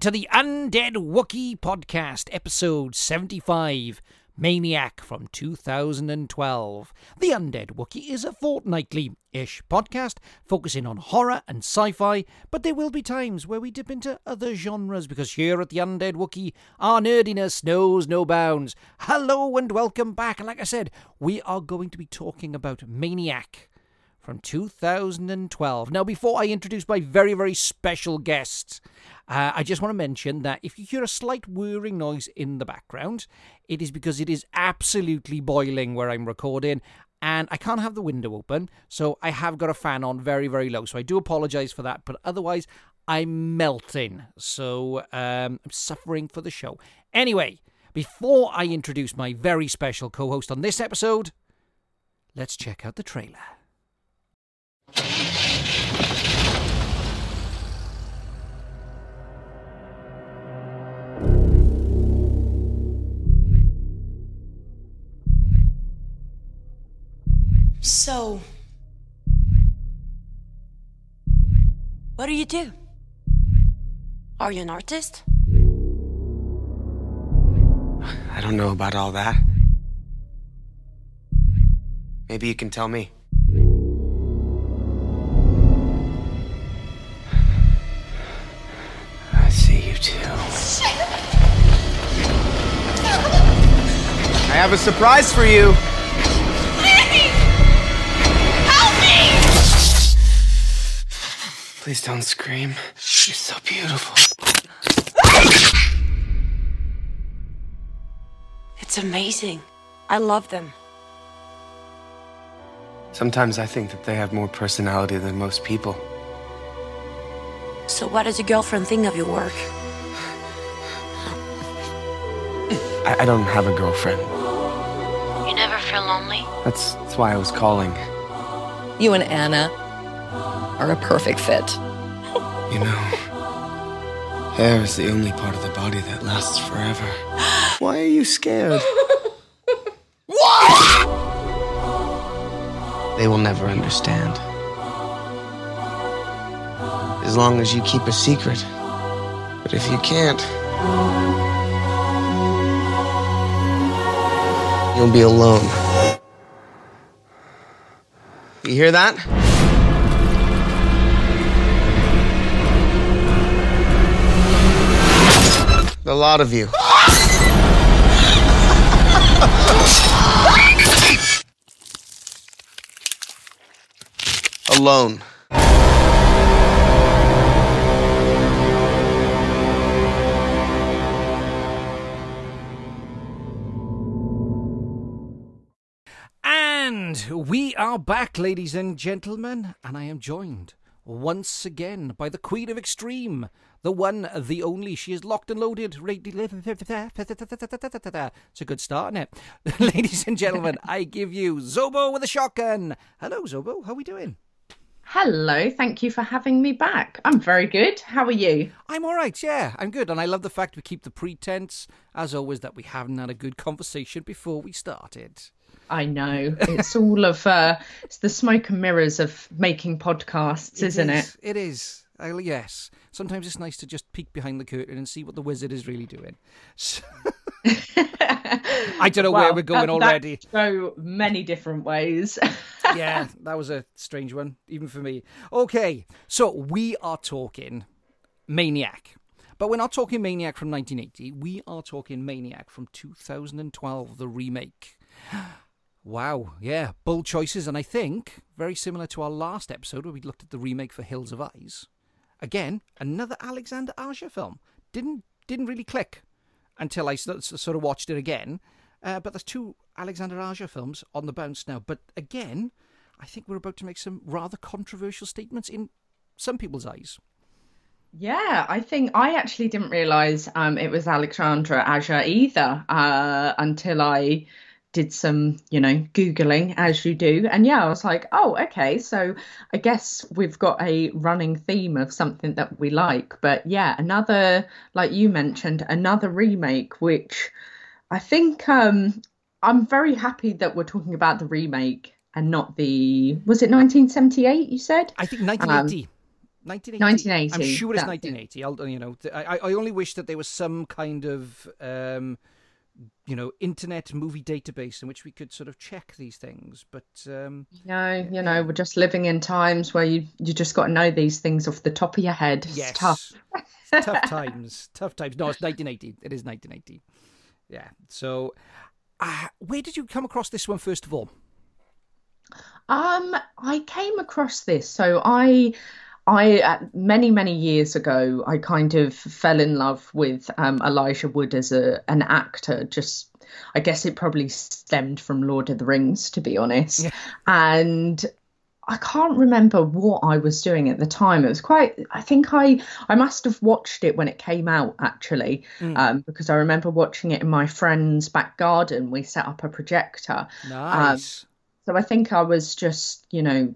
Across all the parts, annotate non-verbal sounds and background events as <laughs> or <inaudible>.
to the Undead Wookie Podcast, episode 75 Maniac from 2012. The Undead Wookie is a fortnightly ish podcast focusing on horror and sci fi, but there will be times where we dip into other genres because here at the Undead Wookie, our nerdiness knows no bounds. Hello and welcome back. And like I said, we are going to be talking about Maniac from 2012. Now, before I introduce my very, very special guests, uh, I just want to mention that if you hear a slight whirring noise in the background, it is because it is absolutely boiling where I'm recording. And I can't have the window open, so I have got a fan on very, very low. So I do apologize for that, but otherwise, I'm melting. So um, I'm suffering for the show. Anyway, before I introduce my very special co host on this episode, let's check out the trailer. So, what do you do? Are you an artist? I don't know about all that. Maybe you can tell me. I have a surprise for you. Please Help me! Please don't scream. You're so beautiful. It's amazing. I love them. Sometimes I think that they have more personality than most people. So, what does your girlfriend think of your work? I, I don't have a girlfriend. You never feel lonely? That's, that's why I was calling. You and Anna are a perfect fit. You know, hair is the only part of the body that lasts forever. Why are you scared? what? They will never understand. As long as you keep a secret. But if you can't, you'll be alone. You hear that? A lot of you. <laughs> Alone. Are back, ladies and gentlemen, and I am joined once again by the Queen of Extreme, the one, the only. She is locked and loaded. It's a good start, isn't it? <laughs> ladies and gentlemen, <laughs> I give you Zobo with a shotgun. Hello, Zobo. How are we doing? Hello, thank you for having me back. I'm very good. How are you? I'm all right, yeah, I'm good. And I love the fact we keep the pretense, as always, that we haven't had a good conversation before we started. I know. <laughs> It's all of uh it's the smoke and mirrors of making podcasts, isn't is, it? It is. I, yes. Sometimes it's nice to just peek behind the curtain and see what the wizard is really doing. So- <laughs> I don't know where we're going that- already. go many different ways. <laughs> yeah, that was a strange one, even for me. Okay, so we are talking Maniac. But we're not talking Maniac from 1980. We are talking Maniac from 2012, the remake. Wow, yeah, bold choices. And I think, very similar to our last episode where we looked at the remake for Hills Have Eyes. Again, another Alexander Aja film. Didn't didn't really click until I sort of watched it again. Uh, but there's two Alexander Aja films on the bounce now. But again, I think we're about to make some rather controversial statements in some people's eyes. Yeah, I think I actually didn't realize um, it was Alexandra Aja either uh, until I did some, you know, Googling as you do. And yeah, I was like, oh, okay. So I guess we've got a running theme of something that we like. But yeah, another, like you mentioned, another remake, which I think um, I'm very happy that we're talking about the remake and not the, was it 1978 you said? I think 1980. 1980. 1980, I'm sure it's that's it. 1980. I'll, you know, I, I only wish that there was some kind of, um, you know, internet movie database in which we could sort of check these things. But um, No, you know, we're just living in times where you you just got to know these things off the top of your head. It's yes, tough. Tough <laughs> times. Tough times. No, it's 1980. It is 1980. Yeah. So, uh, where did you come across this one first of all? Um, I came across this. So I, I uh, many many years ago, I kind of fell in love with um, Elijah Wood as a an actor. Just, I guess it probably stemmed from Lord of the Rings, to be honest. And I can't remember what I was doing at the time. It was quite. I think I I must have watched it when it came out actually, um, because I remember watching it in my friend's back garden. We set up a projector. Nice. So I think I was just, you know,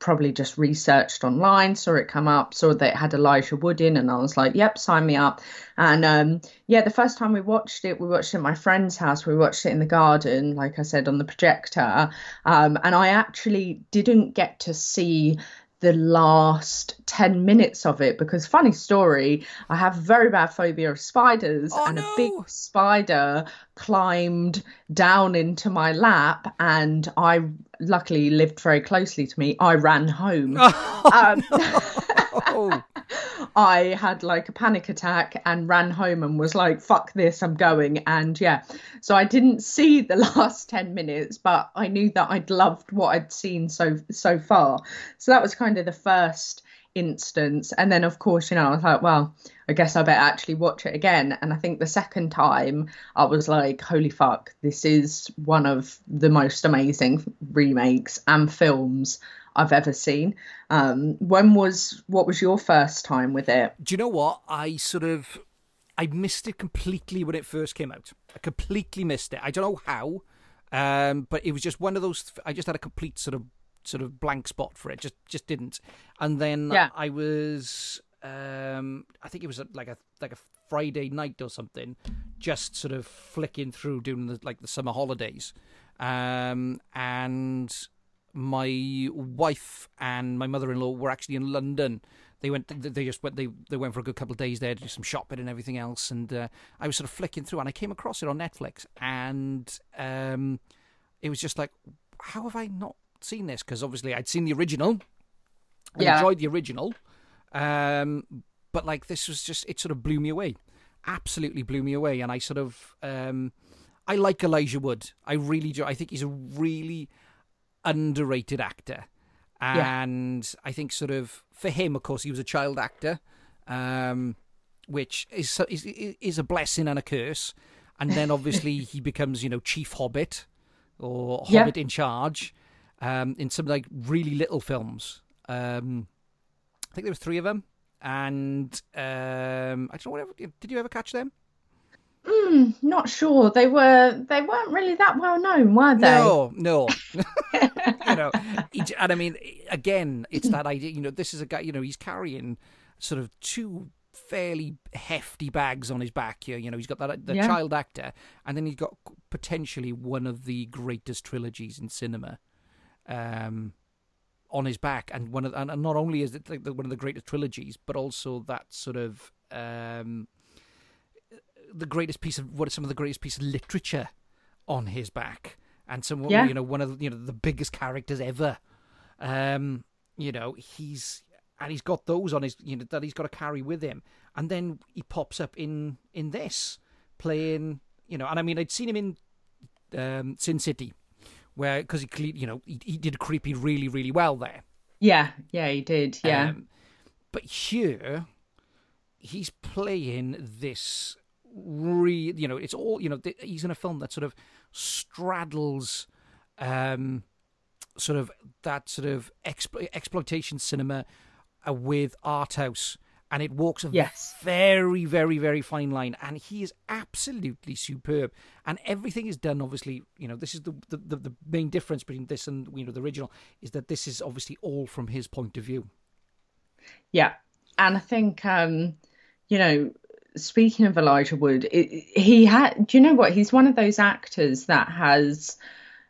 probably just researched online, saw it come up, saw that it had Elijah Wood in, and I was like, yep, sign me up. And um, yeah, the first time we watched it, we watched it at my friend's house. We watched it in the garden, like I said, on the projector. Um, and I actually didn't get to see the last 10 minutes of it because funny story i have very bad phobia of spiders Oh, and no. a big spider climbed down into my lap and i luckily lived very closely to me. I ran home. <laughs> Um, oh, <laughs> <laughs> I had like a panic attack and ran home and was like, fuck this, I'm going. And yeah, so I didn't see the <laughs> last 10 minutes, but I knew that I'd loved what I'd seen so so far. So that was kind of the first instance. And then, of course, you know, I was like, well, I guess I better actually watch it again. And I think the second time I was like, holy fuck, this is one of the most amazing remakes and films I've ever seen. Um, when was what was your first time with it? do you know what? I sort of, I missed it completely when it first came out. I completely missed it. I don't know how, um, but it was just one of those. I just had a complete sort of, sort of blank spot for it. Just, just didn't. And then Yeah. I was, um, I think it was like a like a Friday night or something, just sort of flicking through during the like the summer holidays, um, and my wife and my mother-in-law were actually in London. They went. They just went. They they went for a good couple of days there to do some shopping and everything else. And uh, I was sort of flicking through, and I came across it on Netflix, and um, it was just like, how have I not seen this? Because obviously I'd seen the original. I Yeah. enjoyed the original, um, but like this was just it sort of blew me away, absolutely blew me away. And I sort of um, I like Elijah Wood. I really do. I think he's a really underrated actor. Yeah. And I think sort of for him, of course, he was a child actor, um, which is, is is a blessing and a curse. And then obviously <laughs> he becomes, you know, chief hobbit or Yeah. hobbit in charge um, in some like really little films. Um, I think there was three of them, and um, I don't know. Whatever, did you ever catch them? Hmm, not sure. They were they weren't really that well known, were they? No, no. <laughs> you know, and I mean, again, it's that idea. You know, this is a guy. You know, he's carrying sort of two fairly hefty bags on his back here. You know, he's got that the Yeah. child actor, and then he's got potentially one of the greatest trilogies in cinema. Um, on his back, and one of, and not only is it like the, one of the greatest trilogies, but also that sort of um, the greatest piece of what are some of the greatest piece of literature on his back, and some Yeah. you know one of the, you know the biggest characters ever. Um, you know he's and he's got those on his you know that he's got to carry with him, and then he pops up in in this playing you know, and I mean I'd seen him in um, Sin City, where because he you know he, he did creepy really really well there. Yeah, yeah, he did. Yeah. Um, but here, he's playing this re you know, it's all, you know, th- he's in a film that sort of straddles um, sort of that sort of explo- exploitation cinema uh, with art house. And it walks a Yes. very, very, very fine line. And he is absolutely superb. And everything is done, obviously, you know, this is the, the, the, the main difference between this and, you know, the original, is that this is obviously all from his point of view. Yeah, and I think um, you know, speaking of Elijah Wood, it, he had. Do you know what? He's one of those actors that has,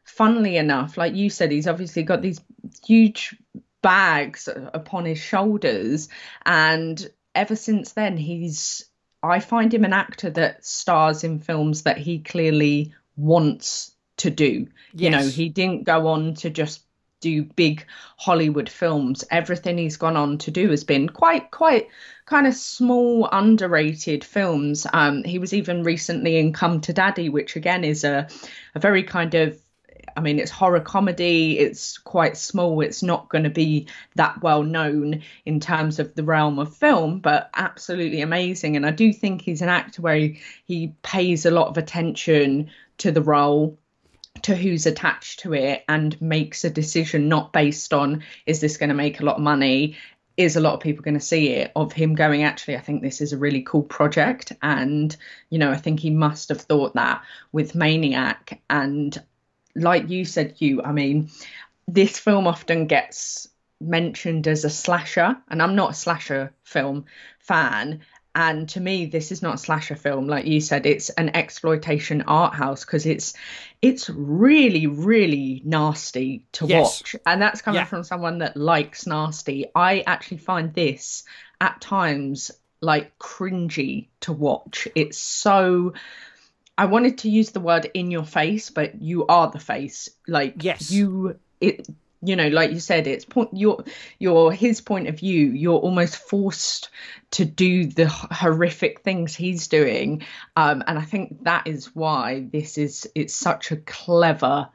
funnily enough, like you said, he's obviously got these huge bags upon his shoulders. And ever since then, he's, I find him an actor that stars in films that he clearly wants to do. You know, he didn't go on to just do big Hollywood films. Everything he's gone on to do has been quite, quite kind of small, underrated films. Um, he was even recently in Come to Daddy, which again is a, a very kind of I mean, it's horror comedy. It's quite small. It's not going to be that well known in terms of the realm of film, but absolutely amazing. And I do think he's an actor where he, he pays a lot of attention to the role, to who's attached to it, and makes a decision not based on is this going to make a lot of money? Is a lot of people going to see it? Of him going, actually, I think this is a really cool project. And, you know, I think he must have thought that with Maniac. And like you said, you, I mean, this film often gets mentioned as a slasher, and I'm not a slasher film fan. And to me, this is not a slasher film, like you said. It's an exploitation art house because it's it's really, really nasty to Yes. watch, and that's coming Yeah. from someone that likes nasty. I actually find this at times like cringy to watch. It's so I wanted to use the word in your face, but you are the face. Like Yes. you it you know, like you said, it's point your your his point of view. You're almost forced to do the horrific things he's doing, um, and I think that is why this is it's such a clever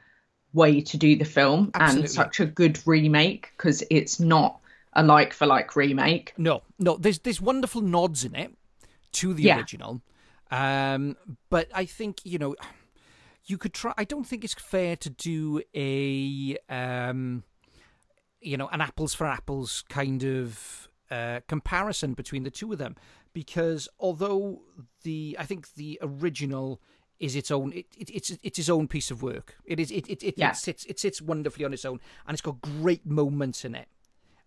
way to do the film Absolutely. and such a good remake because it's not a like for like remake. No, no. There's there's wonderful nods in it to the Yeah. original, um, but I think you know you could try. I don't think it's fair to do a um, you know an apples for apples kind of uh, comparison between the two of them because although the I think the original is its own it, it, it's it's its own piece of work. It is it it, it, Yeah. it sits it sits wonderfully on its own and it's got great moments in it.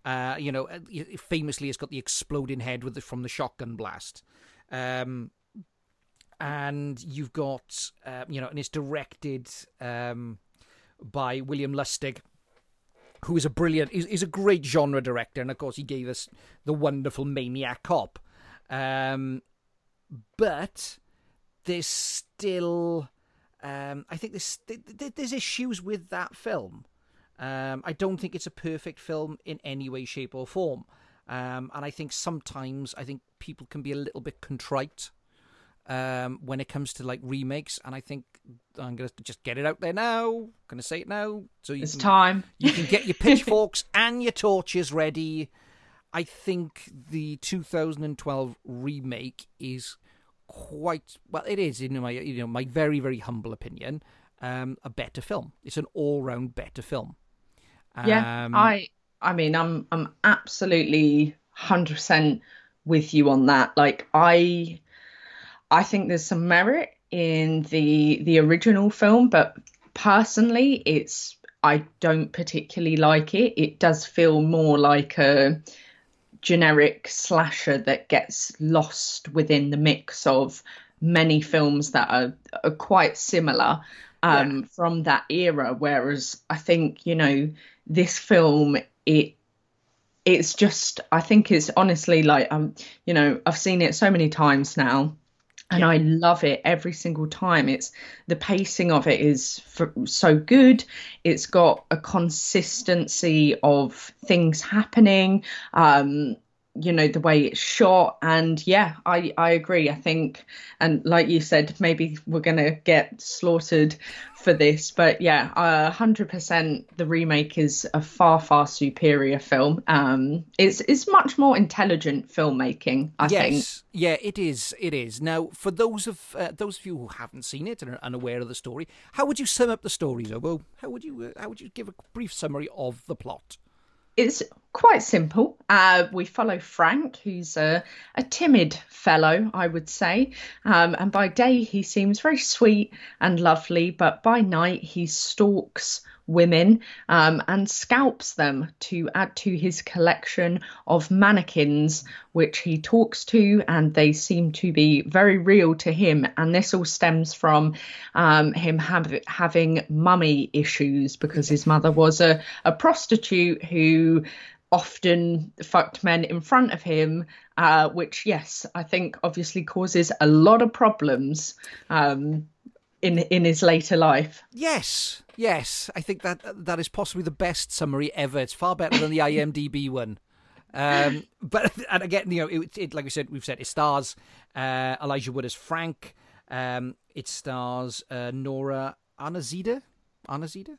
Uh, you know, uh, famously, it's got the exploding head with the, from the shotgun blast. Um, and you've got, uh, you know, and it's directed um, by William Lustig, who is a brilliant, is, a great genre director, and of course he gave us the wonderful Maniac Cop. Um, but there's still, um, I think there's th- th- there's issues with that film. Um, I don't think it's a perfect film in any way, shape, or form. Um, and I think sometimes I think people can be a little bit contrite um, when it comes to like remakes. And I think I'm gonna just get it out there now. Gonna say it now, so you It's can, time. you can get your <laughs> pitchforks and your torches ready. I think the 2012 remake is quite well. It is, in my you know my very very humble opinion, um, a better film. It's an all round better film. Yeah, Um, I I mean I'm I'm absolutely 100% with you on that. Like I I think there's some merit in the the original film, but personally it's I don't particularly like it. It does feel more like a generic slasher that gets lost within the mix of many films that are, are quite similar um, from that era. Whereas I think, you know, this film, it it's just I think it's honestly like um you know I've seen it so many times now and I love it every single time. It's the pacing of it is f so good. It's got a consistency of things happening. Um, you know the way it's shot, and yeah, I I agree. I think, and like you said, maybe we're gonna get slaughtered for this, but yeah, a hundred percent. The remake is a far far superior film. Um, it's it's much more intelligent filmmaking. I think. yes, yeah, it is. It is. Now, for those of uh, those of you who haven't seen it and are unaware of the story, how would you sum up the story, Zobo? How would you uh, how would you give a brief summary of the plot? it's quite simple. Uh, we follow Frank, who's a, a timid fellow, I would say. Um, and by day, he seems very sweet and lovely, but by night, he stalks women um, and scalps them to add to his collection of mannequins, which he talks to, and they seem to be very real to him. And this all stems from um, him having mummy issues because his mother was a, a prostitute who often fucked men in front of him, uh, which, yes, I think obviously causes a lot of problems. Um, in in his later life. Yes, yes, I think that that is possibly the best summary ever. It's far better than the IMDb one. Um, <laughs> but and again, you know, it, it, like we said, we've said it stars uh, Elijah Wood as Frank. Um, it stars uh, Nora Arnezeder. Arnezeder.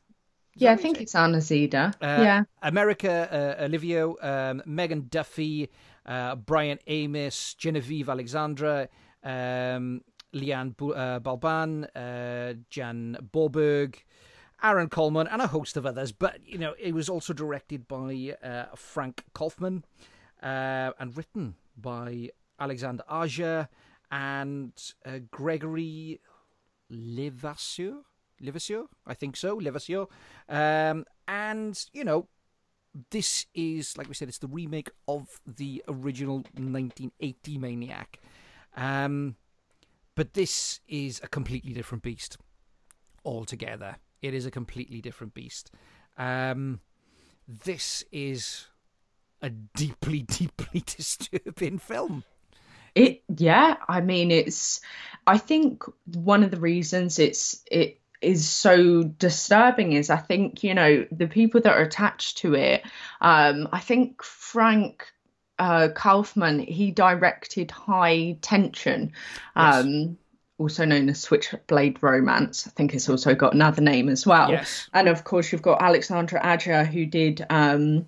Yeah, I think it's Arnezeder. Uh, yeah. America uh, Olivia, um, Megan Duffy, uh, Brian Amos, Genevieve Alexandra, um, Liane uh, Balaban, uh, Jan Broberg, Aaron Coleman, and a host of others. But, you know, it was also directed by uh, Franck Khalfoun uh, and written by Alexander Aja and uh, Gregory Levasseur. Levasseur, I think so, Levasseur. Um, and, you know, this is, like we said, it's the remake of the original 1980 Maniac. Um, but this is a completely different beast altogether. It is a completely different beast. Um, this is a deeply, <laughs> deeply disturbing film. It, yeah, I mean, it's. I think one of the reasons it's it is so disturbing is I think you know the people that are attached to it. Um, I think Frank uh, Khalfoun, he directed High Tension, um, yes. also known as Switchblade Romance. I think it's also got another name as well. Yes. And of course, you've got Alexandra Aja, who did um,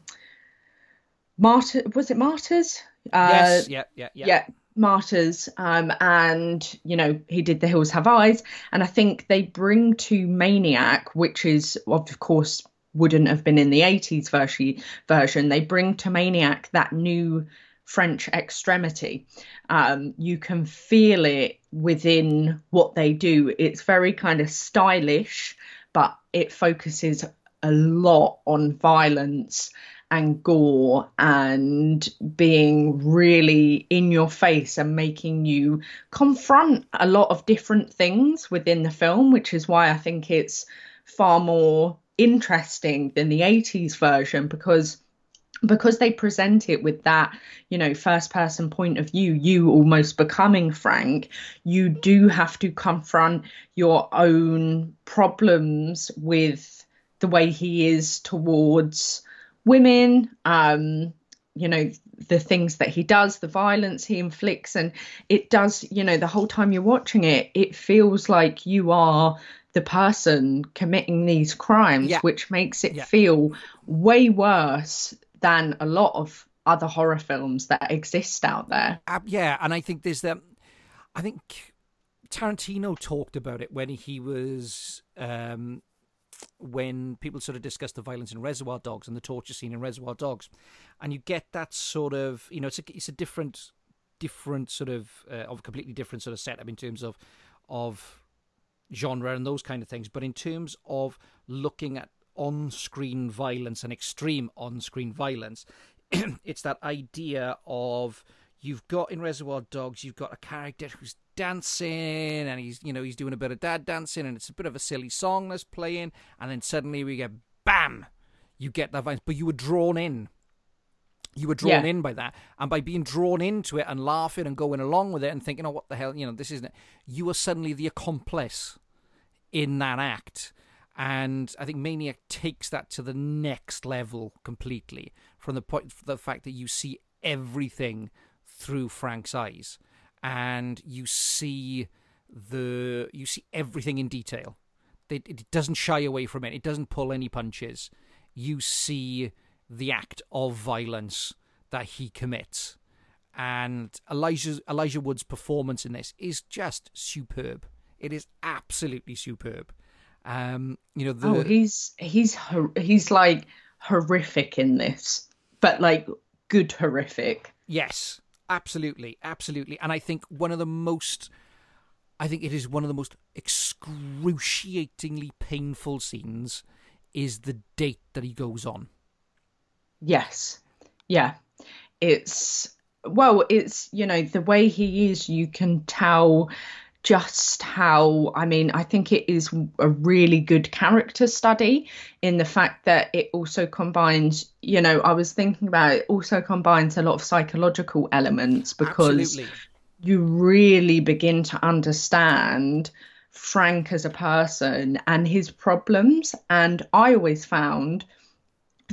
Martyr. Was it Martyrs? Uh, yes. Yeah. Yeah. Yeah. Yeah. Martyrs, um, and you know he did The Hills Have Eyes, and I think they bring to Maniac, which is of course wouldn't have been in the 80s version, version. They bring to Maniac that new French extremity. Um, you can feel it within what they do. It's very kind of stylish, but it focuses a lot on violence and gore and being really in your face and making you confront a lot of different things within the film, which is why I think it's far more interesting than the 80s version because because they present it with that you know first person point of view you almost becoming frank. You do have to confront your own problems with the way he is towards women um you know the things that he does the violence he inflicts. And it does you know the whole time you're watching it it feels like you are the person committing these crimes, yeah. which makes it yeah. feel way worse than a lot of other horror films that exist out there. Uh, yeah, and I think there's the, I think Tarantino talked about it when he was, um, when people sort of discussed the violence in Reservoir Dogs and the torture scene in Reservoir Dogs, and you get that sort of, you know, it's a it's a different, different sort of, uh, of a completely different sort of setup in terms of, of genre and those kind of things. But in terms of looking at on screen violence and extreme on screen violence, <clears throat> it's that idea of you've got in Reservoir Dogs, you've got a character who's dancing and he's you know he's doing a bit of dad dancing and it's a bit of a silly song that's playing and then suddenly we get bam you get that violence. But you were drawn in. You were drawn yeah. in by that. And by being drawn into it and laughing and going along with it and thinking oh what the hell? You know this isn't it. You were suddenly the accomplice in that act. And I think Maniac takes that to the next level completely from the point the fact that you see everything through Frank's eyes and you see the you see everything in detail. It, it doesn't shy away from it. It doesn't pull any punches. You see the act of violence that he commits, and Elijah Elijah Wood's performance in this is just superb. It is absolutely superb. Um, you know, the... oh, he's he's he's like horrific in this. but like good horrific. Yes, absolutely, absolutely. And I think one of the most, I think it is one of the most excruciatingly painful scenes is the date that he goes on. Yes. Yeah. It's, well, it's, you know, the way he is, you can tell just how I mean, I think it is a really good character study in the fact that it also combines, you know, I was thinking about it also combines a lot of psychological elements because Absolutely. you really begin to understand Frank as a person and his problems. And I always found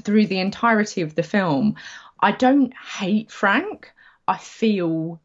through the entirety of the film, I don't hate Frank. I feel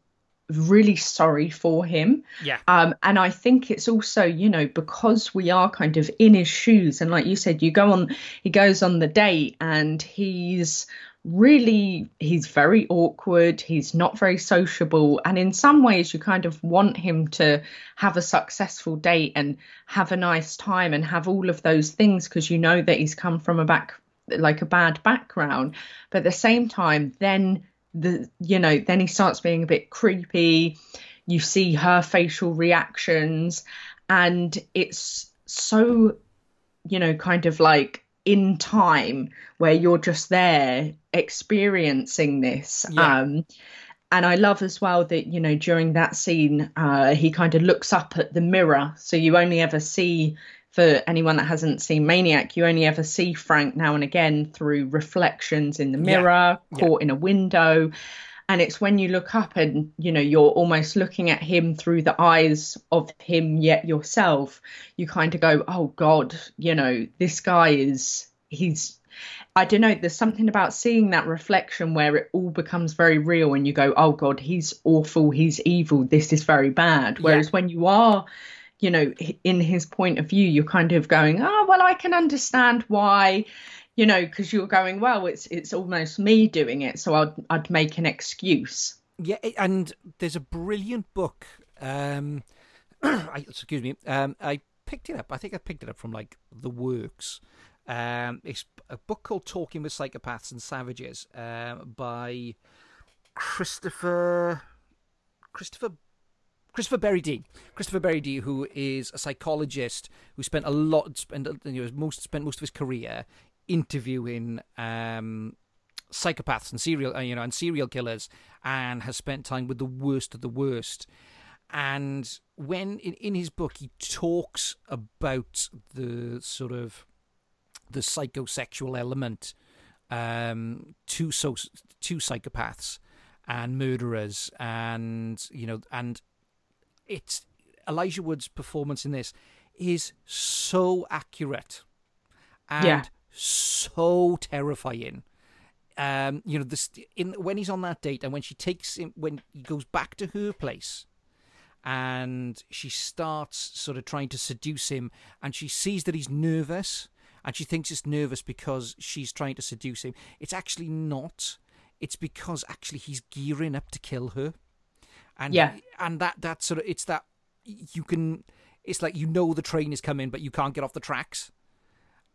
really sorry for him. Yeah. Um, and I think it's also, you know, because we are kind of in his shoes, and like you said, you go on, he goes on the date, and he's really he's very awkward he's not very sociable and in some ways you kind of want him to have a successful date and have a nice time and have all of those things because you know that he's come from a back like a bad background but at the same time then the you know then he starts being a bit creepy you see her facial reactions and it's so you know kind of like in time where you're just there experiencing this Yeah. um and I love as well that you know during that scene uh he kind of looks up at the mirror so you only ever see for anyone that hasn't seen Maniac you only ever see Frank now and again through reflections in the mirror Yeah. caught in a window and it's when you look up and you know you're almost looking at him through the eyes of him yet yourself you kind of go oh god you know this guy is he's I don't know. There's something about seeing that reflection where it all becomes very real, and you go, "Oh God, he's awful. He's evil. This is very bad." Whereas when you are, you know, in his point of view, you're kind of going, "Oh well, I can understand why," you know, because you're going, "Well, it's it's almost me doing it, so I'd I'd make an excuse." Yeah, and there's a brilliant book. Um, <clears throat> excuse me. Um, I picked it up. I think I picked it up from like the works. Um, it's a book called Talking with Psychopaths and Savages um, by Christopher Christopher Christopher Berry-Dee. Christopher Berry-Dee, who is a psychologist who spent a lot spent you know most spent most of his career interviewing um, psychopaths and serial uh, you know and serial killers and has spent time with the worst of the worst and when in, in his book he talks about the sort of the psychosexual element um, to so to psychopaths and murderers and you know and it's Elijah Wood's performance in this is so accurate and Yeah. so terrifying. Um, you know, this in when he's on that date and when she takes him when he goes back to her place and she starts sort of trying to seduce him and she sees that he's nervous and she thinks it's nervous because she's trying to seduce him. It's actually not. It's because actually he's gearing up to kill her. And Yeah. and that that sort of it's that you can it's like you know the train is coming but you can't get off the tracks.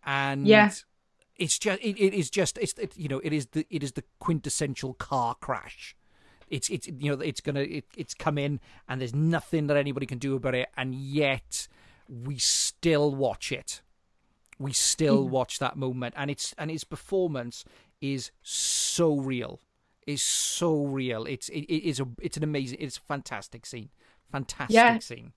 And Yeah. it's just it, it is just it's it, you know it is the it is the quintessential car crash it's it's you know it's gonna it, it's come in and there's nothing that anybody can do about it and yet we still watch it we still watch that moment and it's and his performance is so real is so real. It's it, it is a it's an amazing it's a fantastic scene. Fantastic Yeah. scene.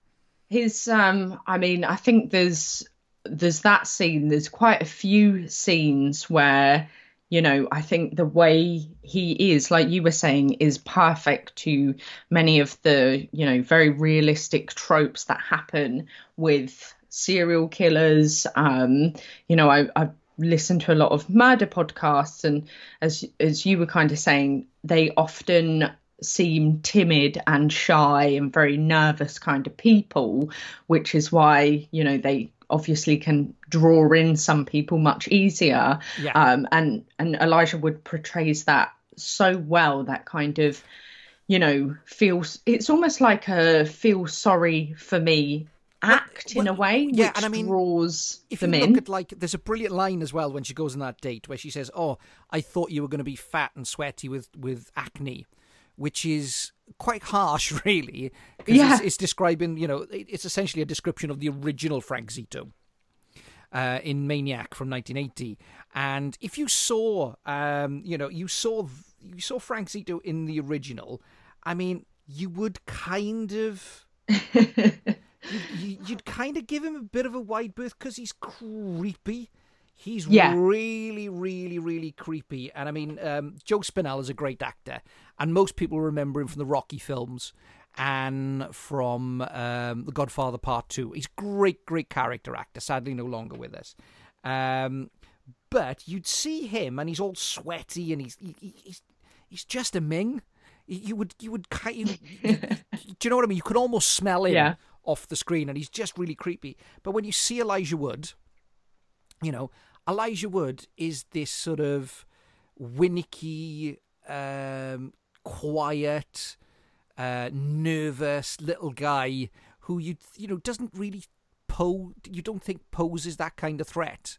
His um i mean i think there's there's that scene. There's quite a few scenes where you know i think the way he is like you were saying is perfect to many of the you know very realistic tropes that happen with serial killers. Um you know i i listened to a lot of murder podcasts and as as you were kind of saying they often seem timid and shy and very nervous kind of people which is why you know they obviously can draw in some people much easier Yeah. um and and Elijah Wood portrays that so well that kind of you know feels it's almost like a feel sorry for me act in a well, way, yeah, which and I mean, draws if them you in. look at like there's a brilliant line as well when she goes on that date where she says oh i thought you were going to be fat and sweaty with with acne which is quite harsh <laughs> really. Yeah. it's, it's describing you know it's essentially a description of the original frank zito uh, in Maniac from 1980, and if you saw, um, you know, you saw you saw Frank Zito in the original, I mean, you would kind of <laughs> you, you'd kind of give him a bit of a wide berth because he's creepy. He's Yeah. really, really, really creepy. And I mean, um, Joe Spinell is a great actor, and most people remember him from the Rocky films and from um, The Godfather Part Two. He's a great, great character actor. Sadly, no longer with us. Um, but you'd see him, and he's all sweaty, and he's he, he- he's he's just a Ming. You would you would kind do you know what I mean? You could almost smell him Yeah. Off the screen, and he's just really creepy. But when you see Elijah Wood, you know Elijah Wood is this sort of winicky, um, quiet, uh, nervous little guy who you you know doesn't really pose. You don't think poses that kind of threat.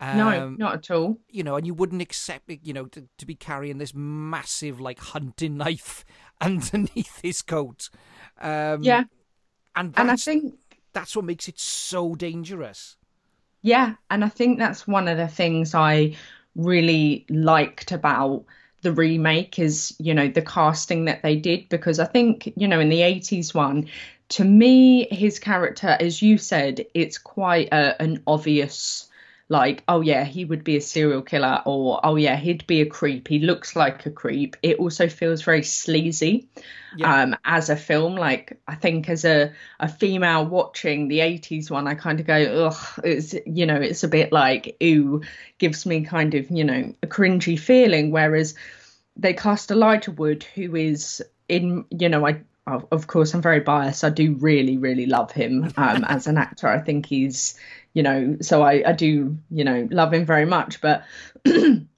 no, Um, not at all. you know, and you wouldn't accept it, you know, to, to be carrying this massive like hunting knife <laughs> underneath his coat. Um, Yeah, and and I think that's what makes it so dangerous. Yeah, and I think that's one of the things I really liked about the remake is, you know, the casting that they did because I think, you know, in the 80s one, to me, his character, as you said, it's quite a, an obvious, like, oh yeah, he would be a serial killer, or oh yeah, he'd be a creep. He looks like a creep. It also feels very sleazy Yeah. um, as a film. Like I think as a, a female watching the 80s one, I kind of go, ugh, it's, you know, it's a bit like, ooh, gives me kind of, you know, a cringy feeling. Whereas they cast Elijah Wood, who is in, you know, I, of course, I'm very biased. I do really, really love him um, as an actor. I think he's, you know, so I, I do, you know, love him very much. But <clears throat> in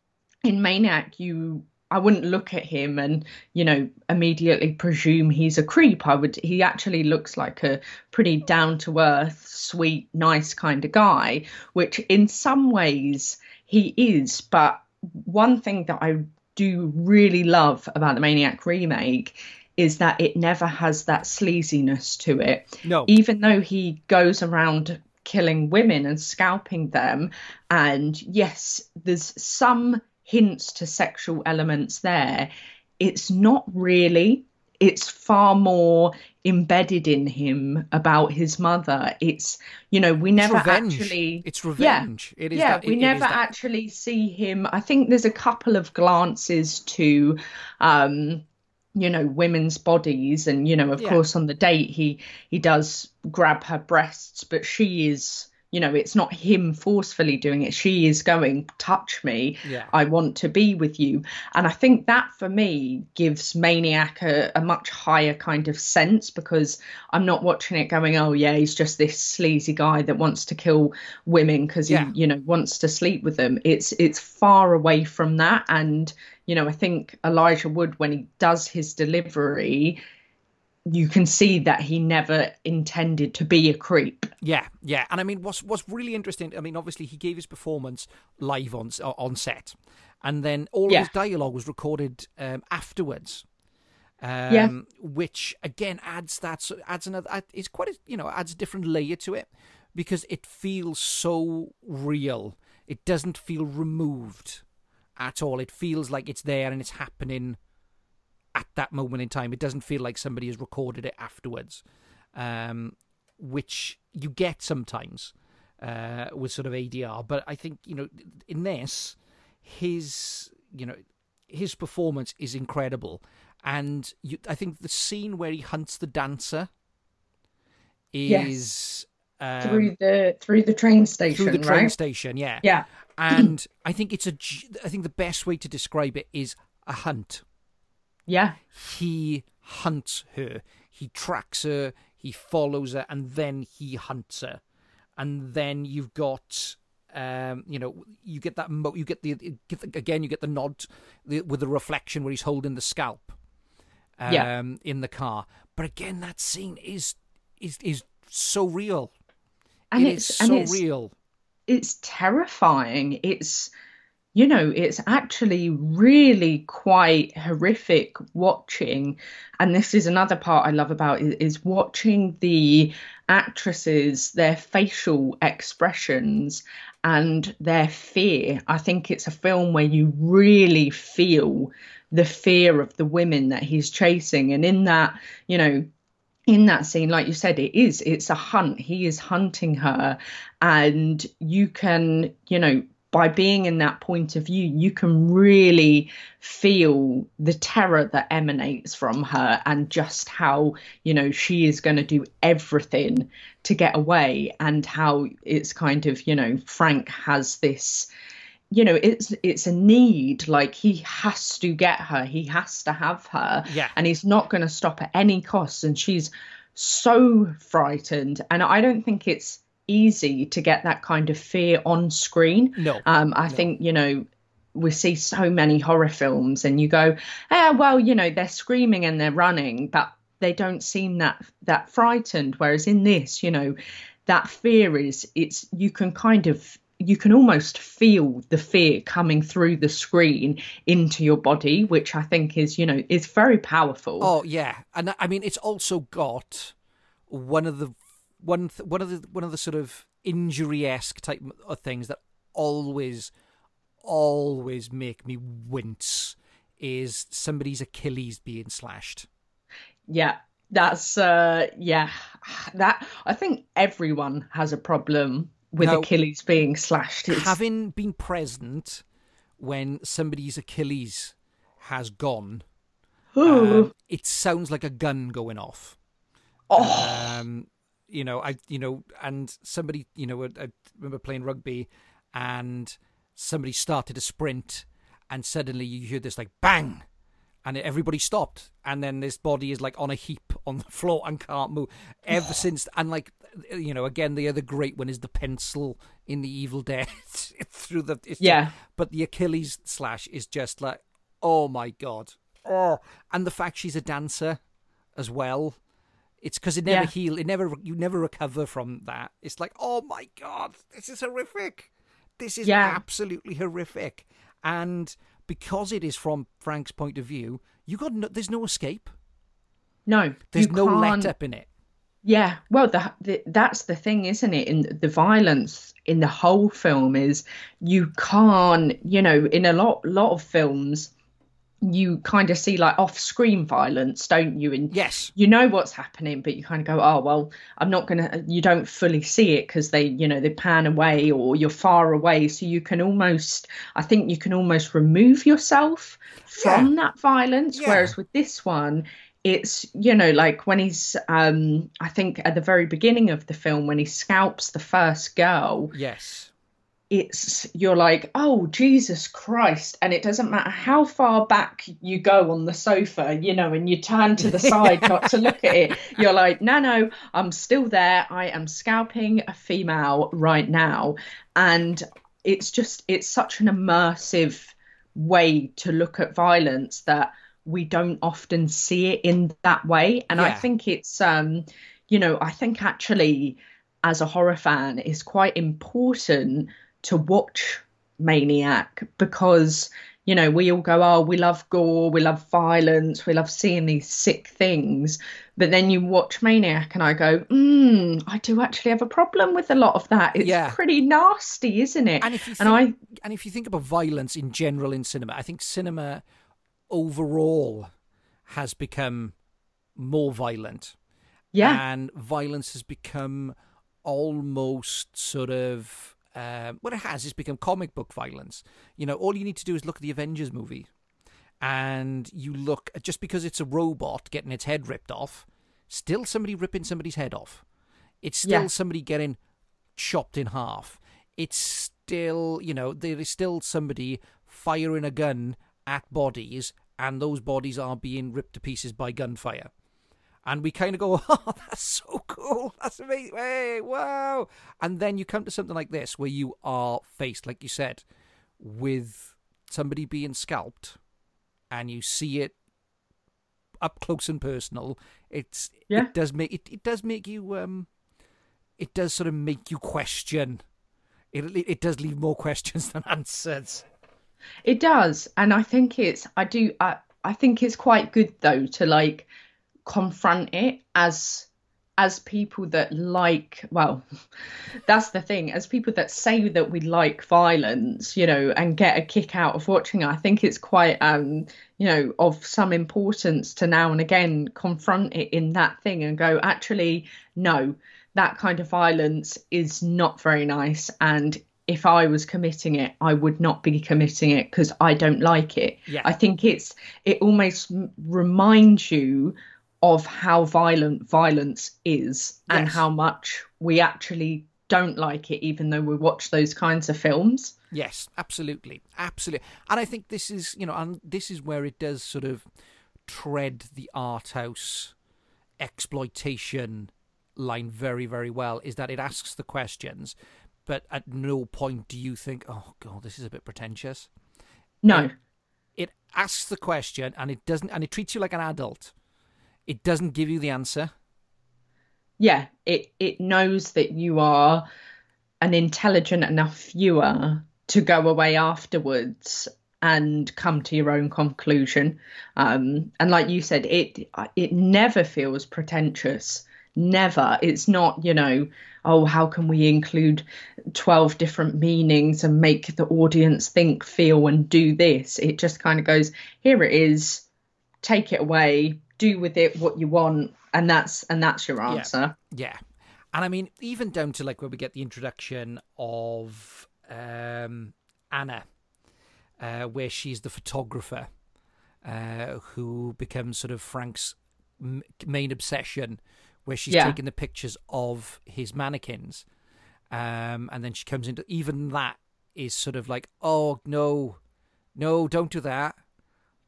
Maniac, you I wouldn't look at him and you know immediately presume he's a creep. I would. He actually looks like a pretty down to earth, sweet, nice kind of guy, which in some ways he is. But one thing that I do really love about the Maniac remake is that it never has that sleaziness to it No. even though he goes around killing women and scalping them and yes there's some hints to sexual elements there it's not really it's far more embedded in him about his mother it's you know we never revenge. actually It's revenge. yeah, It is yeah that- we it- never actually see him i think there's a couple of glances to um you know women's bodies and you know of Yeah. course on the date he he does grab her breasts but she is you know it's not him forcefully doing it. She is going touch me. Yeah. i want to be with you. And i think that for me gives maniac a, a much higher kind of sense because i'm not watching it going oh yeah he's just this sleazy guy that wants to kill women because Yeah. he you know wants to sleep with them. It's it's far away from that. And you know i think elijah wood when he does his delivery you can see that he never intended to be a creep Yeah, yeah, and I mean, what's what's really interesting? I mean, obviously, he gave his performance live on on set, and then all Yeah. of his dialogue was recorded um, afterwards. Um, Yeah. which again adds that adds another. It's quite a, you know adds a different layer to it because it feels so real. It doesn't feel removed at all. It feels like it's there and it's happening at that moment in time. It doesn't feel like somebody has recorded it afterwards, um, which you get sometimes uh, with sort of ADR. But I think you know in this, his you know his performance is incredible, and you, I think the scene where he hunts the dancer is um, through the through the train station through the train right station. Yeah, yeah <clears throat> and I think it's a, I think the best way to describe it is a hunt yeah he hunts her. He tracks her, he follows her, and then he hunts her. And then you've got, um, you know, you get that. Mo- you get the, get the again. You get the nod the, with the reflection where he's holding the scalp, um, Yeah. in the car. But again, that scene is is is so real. and It it's is and so it's real. it's terrifying. It's you know, it's actually really quite horrific watching. And this is another part I love about it is watching the actresses, their facial expressions and their fear. I think it's a film where you really feel the fear of the women that he's chasing. And in that, you know, in that scene, like you said, it is, it's a hunt. He is hunting her. And you can, you know, by being in that point of view, you can really feel the terror that emanates from her and just how, you know, she is going to do everything to get away and how it's kind of, you know, Frank has this you know it's it's a need like he has to get her he has to have her Yeah. and he's not going to stop at any cost and she's so frightened and i don't think it's easy to get that kind of fear on screen. No, um i think you know we see so many horror films and you go ah well you know they're screaming and they're running but they don't seem that that frightened. Whereas in this you know that fear is it's you can kind of you can almost feel the fear coming through the screen into your body which i think is you know is very powerful. Oh yeah, and I mean it's also got one of the one th- one of the one of the sort of injury esque type of things that always always make me wince is somebody's Achilles being slashed. yeah that's uh yeah that i think everyone has a problem with Now- achilles being slashed it's, Having been present when somebody's Achilles has gone, <gasps> um, it sounds like a gun going off. oh um, you know, I, you know, and somebody, you know, I I remember playing rugby, and somebody started a sprint, and suddenly you hear this like bang, and everybody stopped, and then this body is like on a heap on the <laughs> floor and can't move. Ever <sighs> since, and like, you know, again, the other great one is the pencil in the Evil Dead <laughs> through the it's Yeah. just- but the Achilles slash is just like, oh my god, oh, and the fact she's a dancer as well. It's because it never Yeah. heal. It never you never recover from that. It's like, oh my god, this is horrific. This is Yeah. absolutely horrific. And because it is from Frank's point of view, you got no, there's no escape. no There's no let can't- up in it. Yeah, well, the, the, that's the thing, isn't it? In the violence in the whole film is you can't, you know, in a lot lot of films, you kind of see like off-screen violence, don't you? And Yes. you know what's happening, but you kind of go, oh well, I'm not gonna. You don't fully see it because they, you know, they pan away or you're far away, so you can almost. I think you can almost remove yourself from that violence. Yeah. Whereas with this one, it's you know like when he's um i think at the very beginning of the film when he scalps the first girl Yes. It's you're like oh jesus christ. And it doesn't matter how far back you go on the sofa you know and you turn to the <laughs> side not to look at it you're like no no i'm still there. I am scalping a female right now. And it's just it's such an immersive way to look at violence that we don't often see it in that way. And i think it's um you know i think actually as a horror fan it's quite important to watch maniac because you know we all go oh we love gore we love violence we love seeing these sick things but then you watch maniac and i go mm, i do actually have a problem with a lot of that it's Yeah. pretty nasty isn't it And if you and think, i and if you think about violence in general in cinema, I think cinema overall has become more violent. yeah and violence has become almost sort of um, what it has is become comic book violence. You know, all you need to do is look at the Avengers movie, and you look at just because it's a robot getting its head ripped off, still somebody ripping somebody's head off. It's still Yeah. somebody getting chopped in half. It's still, you know, there is still somebody firing a gun at bodies, and those bodies are being ripped to pieces by gunfire and we kind of go, <laughs> "Oh, that's so cool! That's amazing! Hey, wow!" And then you come to something like this, where you are faced, like you said, with somebody being scalped, and you see it up close and personal. It's Yeah. it does make it, it does make you um it does sort of make you question. It it does leave more <laughs> questions than answers. It does, and I think it's I do I I think it's quite good though to like confront it as as people that like well <laughs> that's the thing as people that say that we like violence you know and get a kick out of watching it i think it's quite um you know of some importance to now and again confront it in that thing and go actually no that kind of violence is not very nice and if I was committing it, I would not be committing it because I don't like it. Yeah. I think it's it almost reminds you of how violent violence is and how much we actually don't like it, even though we watch those kinds of films. Yes, absolutely, absolutely. And I think this is, you know, and this is where it does sort of tread the art house exploitation line very, very well. Is that it asks the questions, but at no point do you think, "Oh God, this is a bit pretentious." No, It asks the question, and it doesn't, and it treats you like an adult. It doesn't give you the answer. yeah, it it knows that you are an intelligent enough viewer to go away afterwards and come to your own conclusion. Um, and like you said, it it never feels pretentious. Never. It's not, you know, oh, how can we include 12 different meanings and make the audience think, feel, and do this? It just kind of goes, here it is, take it away, do with it what you want, and that's and that's your answer. Yeah. And I mean, even down to like where we get the introduction of um, Anna, uh, where she's the photographer uh, who becomes sort of Frank's m- main obsession, where she's Yeah. taking the pictures of his mannequins. Um, and then she comes into even that is sort of like, oh no, no, don't do that.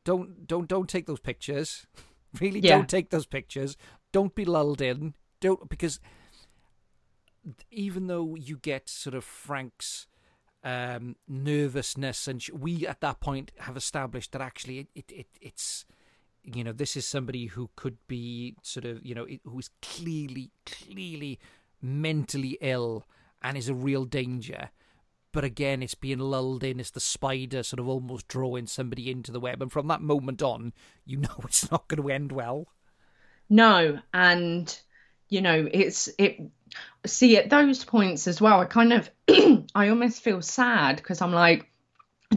Don't don't don't take those pictures. <laughs> really Yeah. don't take those pictures. Don't be lulled in. Don't because even though you get sort of Frank's um, nervousness, and sh- we at that point have established that actually it, it, it it's you know this is somebody who could be sort of you know it- who is clearly clearly mentally ill and is a real danger. But again, it's being lulled in. It's the spider sort of almost drawing somebody into the web, and from that moment on, you <laughs> know it's not going to end well. No, and you know, it's it see at those points as well, I kind of <clears throat> I almost feel sad because I'm like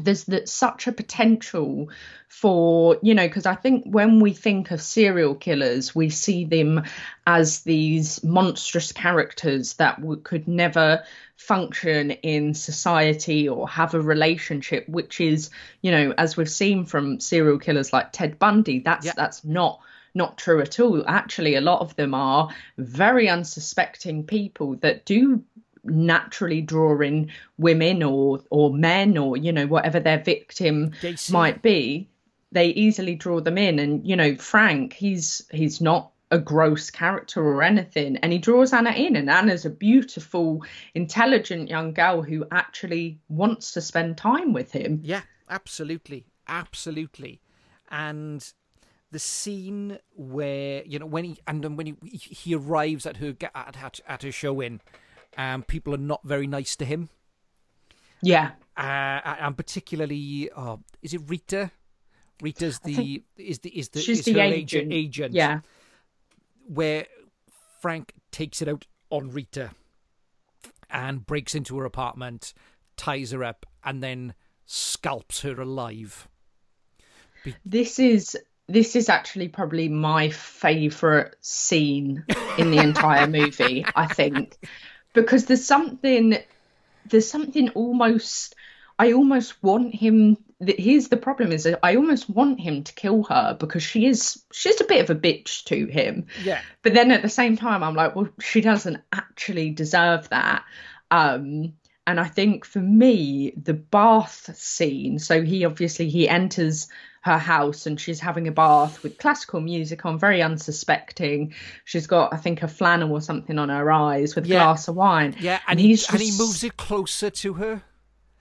there's that such a potential for you know because i think when we think of serial killers we see them as these monstrous characters that w- could never function in society or have a relationship which is you know as we've seen from serial killers like ted bundy that's Yeah. that's not not true at all actually a lot of them are very unsuspecting people that do naturally drawing women or or men or you know whatever their victim might be they easily draw them in. And you know frank he's he's not a gross character or anything. And he draws anna in and anna's a beautiful intelligent young girl who actually wants to spend time with him. Yeah, absolutely, absolutely, and the scene where you know when he and then when he he arrives at her at at, at her showing, um, people are not very nice to him, yeah uh, and particularly, oh, is it Rita? Rita's the is the is the she's is the her agent. agent yeah where Frank takes it out on Rita and breaks into her apartment, ties her up, and then scalps her alive. this is this is actually probably my favorite scene in the entire movie i think <laughs> because there's something there's something almost i almost want him here's the problem is that i almost want him to kill her because she is she's a bit of a bitch to him Yeah. but then at the same time i'm like well she doesn't actually deserve that um and i think for me the bath scene so he obviously he enters her house and she's having a bath with classical music on very unsuspecting she's got i think a flannel or something on her eyes with a Yeah. glass of wine Yeah, and, he he's and he moves it closer to her,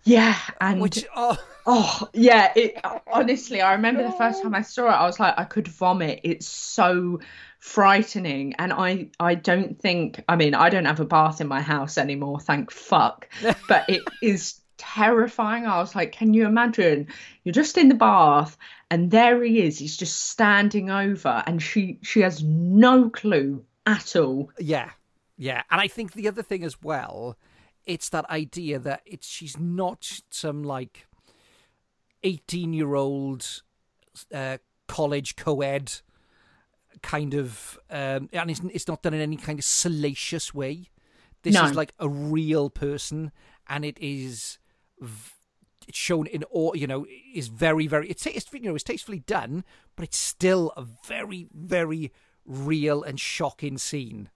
yeah and which oh, Oh yeah, it honestly I remember the first time I saw it I was like I could vomit. It's so frightening and I I don't think I mean I don't have a bath in my house anymore, thank fuck. <laughs> But it is terrifying. I was like, can you imagine? You're just in the bath and there he is. He's just standing over and she she has no clue at all. Yeah. Yeah. And I think the other thing as well, it's that idea that it's she's not some like 18 year old uh, college co ed kind of, um, and it's, it's not done in any kind of salacious way. This No. is like a real person, and it is v- shown in all, you know, is very, very, it's, it's, you know, it's tastefully done, but it's still a very, very real and shocking scene.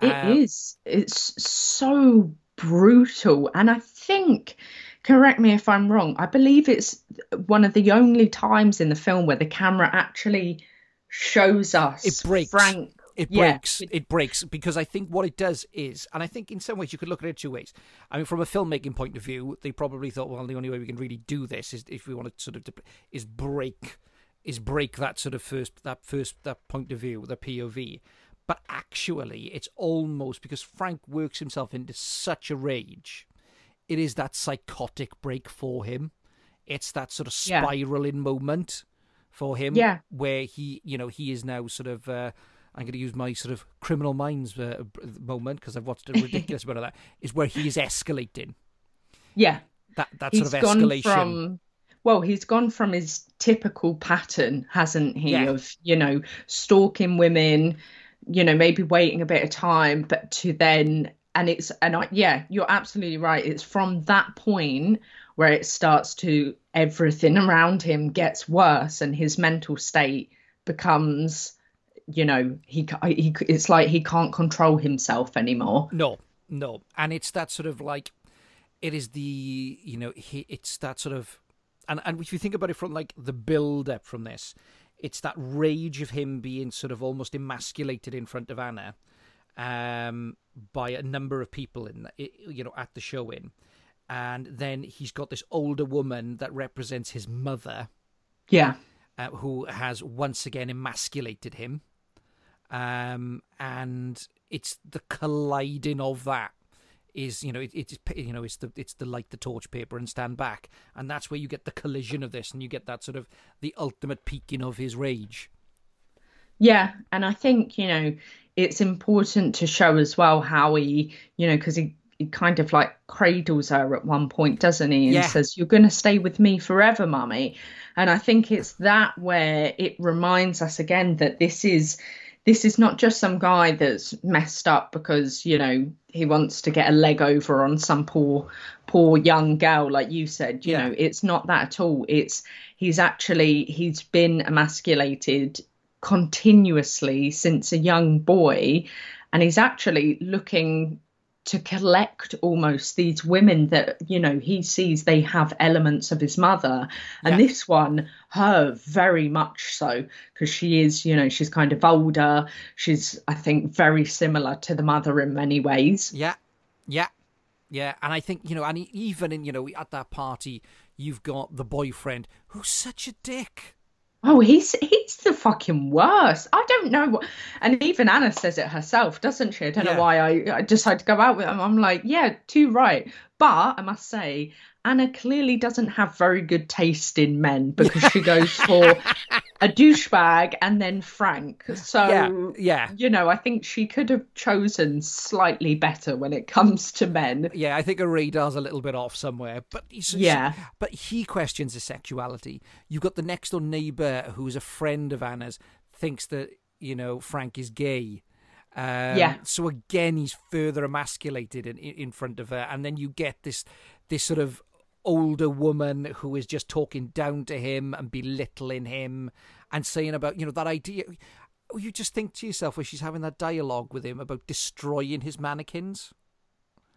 It Um, is. It's so brutal. And I think, correct me if I'm wrong, I believe it's one of the only times in the film where the camera actually shows us It breaks. Frank. It Yeah. breaks. It breaks because I think what it does is, and I think in some ways you could look at it two ways. I mean, from a filmmaking point of view, they probably thought, well, the only way we can really do this is if we want to sort of is break, is break that sort of first that first that point of view, the POV. But actually, it's almost because Frank works himself into such a rage. It is that psychotic break for him. It's that sort of Yeah. spiraling moment for him Yeah. where he you know he is now sort of uh, i'm going to use my sort of criminal minds uh, moment because i've watched a <laughs> ridiculous amount of that is where he is escalating Yeah. that that He's sort of escalation from well, he's gone from his typical pattern, hasn't he, Yeah. of, you know, stalking women, you know, maybe waiting a bit of time, but to then and it's and I, yeah, you're absolutely right. It's from that point where it starts to everything around him gets worse and his mental state becomes you know he, he it's like he can't control himself anymore. No no. And it's that sort of like it is the you know he it's that sort of and and if you think about it from like the build up from this it's that rage of him being sort of almost emasculated in front of anna um by a number of people in you know at the show in. And then he's got this older woman that represents his mother. Yeah. Uh, who has once again emasculated him. Um, and it's the colliding of that is you know it, it's you know it's the it's the light the torch paper and stand back and that's where you get the collision of this and you get that sort of the ultimate peaking of his rage Yeah, and I think you know it's important to show as well how he, you know, because he, he kind of like cradles her at one point, doesn't he? And Yeah. says, "You're going to stay with me forever, mummy." And I think it's that where it reminds us again that this is this is not just some guy that's messed up because you know he wants to get a leg over on some poor poor young girl like you said you Yeah. know it's not that at all it's he's actually he's been emasculated continuously since a young boy and he's actually looking to collect almost these women that you know he sees they have elements of his mother and Yeah. this one her very much so because she is you know she's kind of older she's i think very similar to the mother in many ways Yeah, yeah, yeah. And I think you know, and even in you know at that party, you've got the boyfriend who's such a dick. Oh he's he's the fucking worst. I don't know what and even anna says it herself doesn't she? I don't Yeah. know why I, I decided to go out with him. I'm like yeah too right. But i must say anna clearly doesn't have very good taste in men because she goes for a <laughs> douchebag and then frank so Yeah, yeah. you know i think she could have chosen slightly better when it comes to men Yeah, I think her radar's a little bit off somewhere, but he's, Yeah. but he questions his sexuality. You've got the next door neighbor who's a friend of Anna's, thinks that you know Frank is gay. Um, Yeah. So again, he's further emasculated in, in in front of her, and then you get this this sort of older woman who is just talking down to him and belittling him and saying about you know that idea. You just think to yourself where she's having that dialogue with him about destroying his mannequins.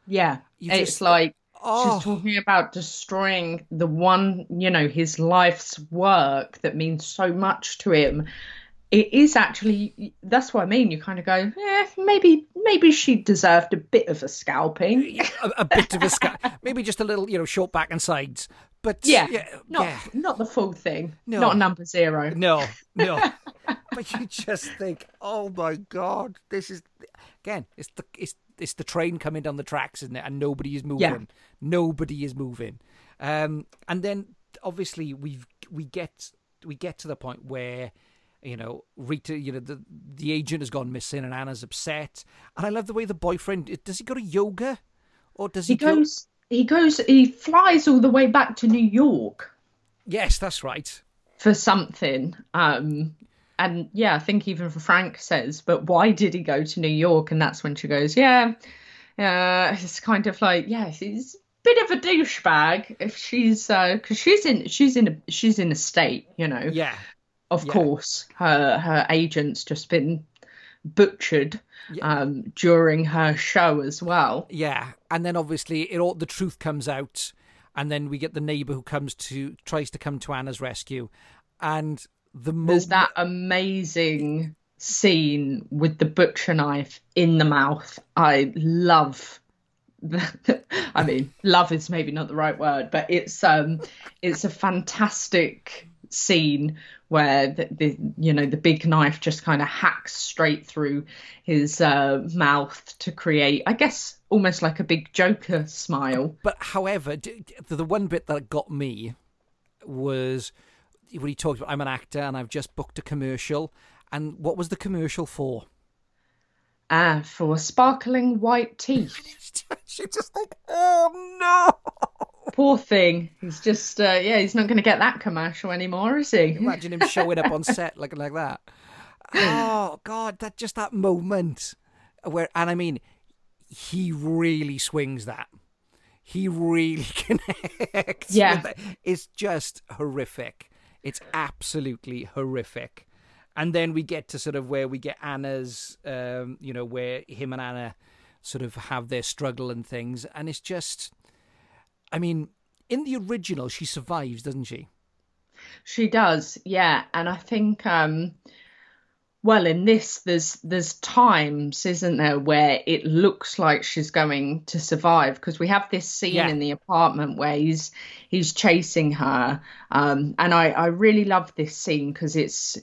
yeah You it's just- like Oh. She's talking about destroying the one, you know, his life's work that means so much to him. It is actually that's what I mean. You kind of go, eh, maybe maybe she deserved a bit of a scalping. a, a bit of a sca- maybe just a little, you know, short back and sides. but Yeah, yeah, not yeah. not the full thing. No. Not number zero. No, no. <laughs> but you just think, oh my god, this is again, it's the it's it's the train coming down the tracks, isn't it? And nobody is moving. Yeah. Nobody is moving. Um, and then obviously we've we get we get to the point where you know Rita, you know the the agent has gone missing and Anna's upset. And I love the way the boyfriend does he go to yoga or does he, He goes. He goes. He flies all the way back to New York Yes, that's right. for something. Um, and yeah, I think even Frank says, "But why did he go to New York?" And that's when she goes, "Yeah, uh, it's kind of like, yeah, he's a bit of a douchebag if she's because she's in she's in a she's in a state, you know. Yeah, Of yeah. course, her her agent's just been butchered um, during her show as well. Yeah, and then obviously it all the truth comes out, and then we get the neighbor who comes to tries to come to Anna's rescue, and the There's that amazing scene with the butcher knife in the mouth. I love. <laughs> I mean, love is maybe not the right word, but it's um, it's a fantastic scene where the, the you know the big knife just kind of hacks straight through his uh, mouth to create, I guess, almost like a big Joker smile. But however, the one bit that got me was when he talked about I'm an actor and I've just booked a commercial, and what was the commercial for? Ah, for sparkling white teeth. <laughs> She's just like, oh no! <laughs> Poor thing. He's just, uh, yeah, he's not going to get that commercial anymore, is he? Imagine him showing up on set looking like that. Oh God, that just that moment where, and I mean, he really swings that. He really <laughs> connects. Yeah. it's just horrific. It's absolutely horrific. And then we get to sort of where we get Anna's, um, you know, where him and Anna sort of have their struggle and things, and it's just, I mean, in the original, she survives, doesn't she? She does, yeah. And I think, um, well, in this, there's there's times, isn't there, where it looks like she's going to survive because we have this scene Yeah. in the apartment where he's he's chasing her, um, and I I really love this scene because it's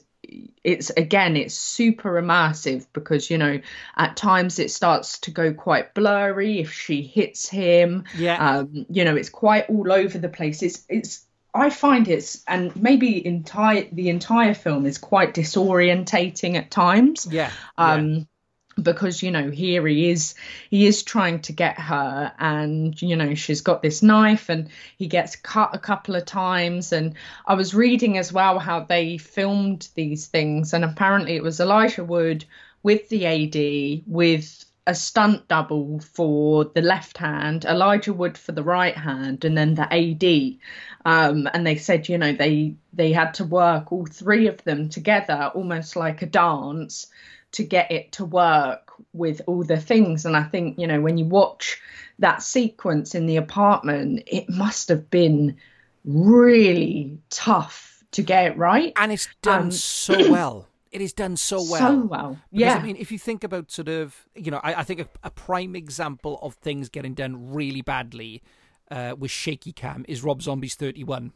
it's again it's super immersive because you know at times it starts to go quite blurry if she hits him Yeah. um you know it's quite all over the place it's it's i find it's and maybe entire the entire film is quite disorientating at times Yeah. um because you know here he is he is trying to get her and you know she's got this knife and he gets cut a couple of times. And i was reading as well how they filmed these things and apparently it was elijah wood with the ad with a stunt double for the left hand elijah wood for the right hand and then the ad um, and they said you know they they had to work all three of them together almost like a dance to get it to work with all the things. And I think, you know, when you watch that sequence in the apartment, it must have been really tough to get it right. and it's done Um, so <clears throat> well. It is done so well. So well. Because, Yeah. I mean, if you think about sort of, you know, I, I think a, a prime example of things getting done really badly uh, with shaky cam is Rob Zombie's 31.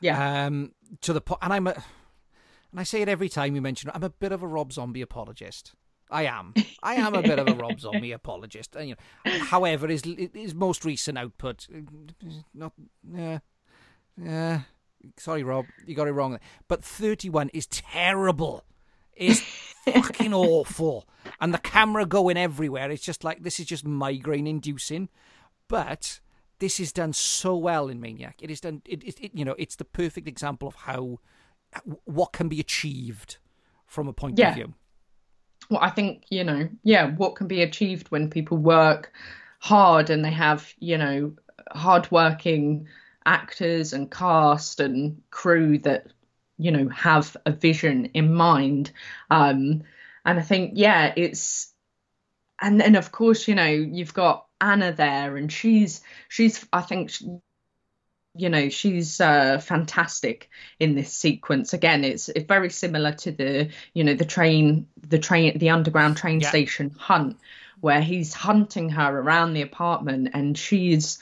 yeah. Um, to the and I'm a, and I say it every time you mention it. I'm a bit of a Rob Zombie apologist. I am. <laughs> I am a bit of a Rob Zombie apologist. And, you know, however, his his most recent output, uh, not, yeah, yeah. Sorry, Rob, you got it wrong. But 31 is terrible. It's <laughs> fucking awful, and the camera going everywhere. It's just like this is just migraine inducing. But this is done so well in Maniac. It is done. It, it, it you know, it's the perfect example of how what can be achieved from a point Yeah. of view. well, I think, you know, yeah, what can be achieved when people work hard and they have, you know, hardworking actors and cast and crew that, you know, have a vision in mind. Um, and I think, yeah, it's, and then of course, you know, you've got Anna there and she's, she's, I think, she- you know she's uh, fantastic in this sequence again it's, it's very similar to the you know the train the train the underground train Yeah. station hunt where he's hunting her around the apartment and she's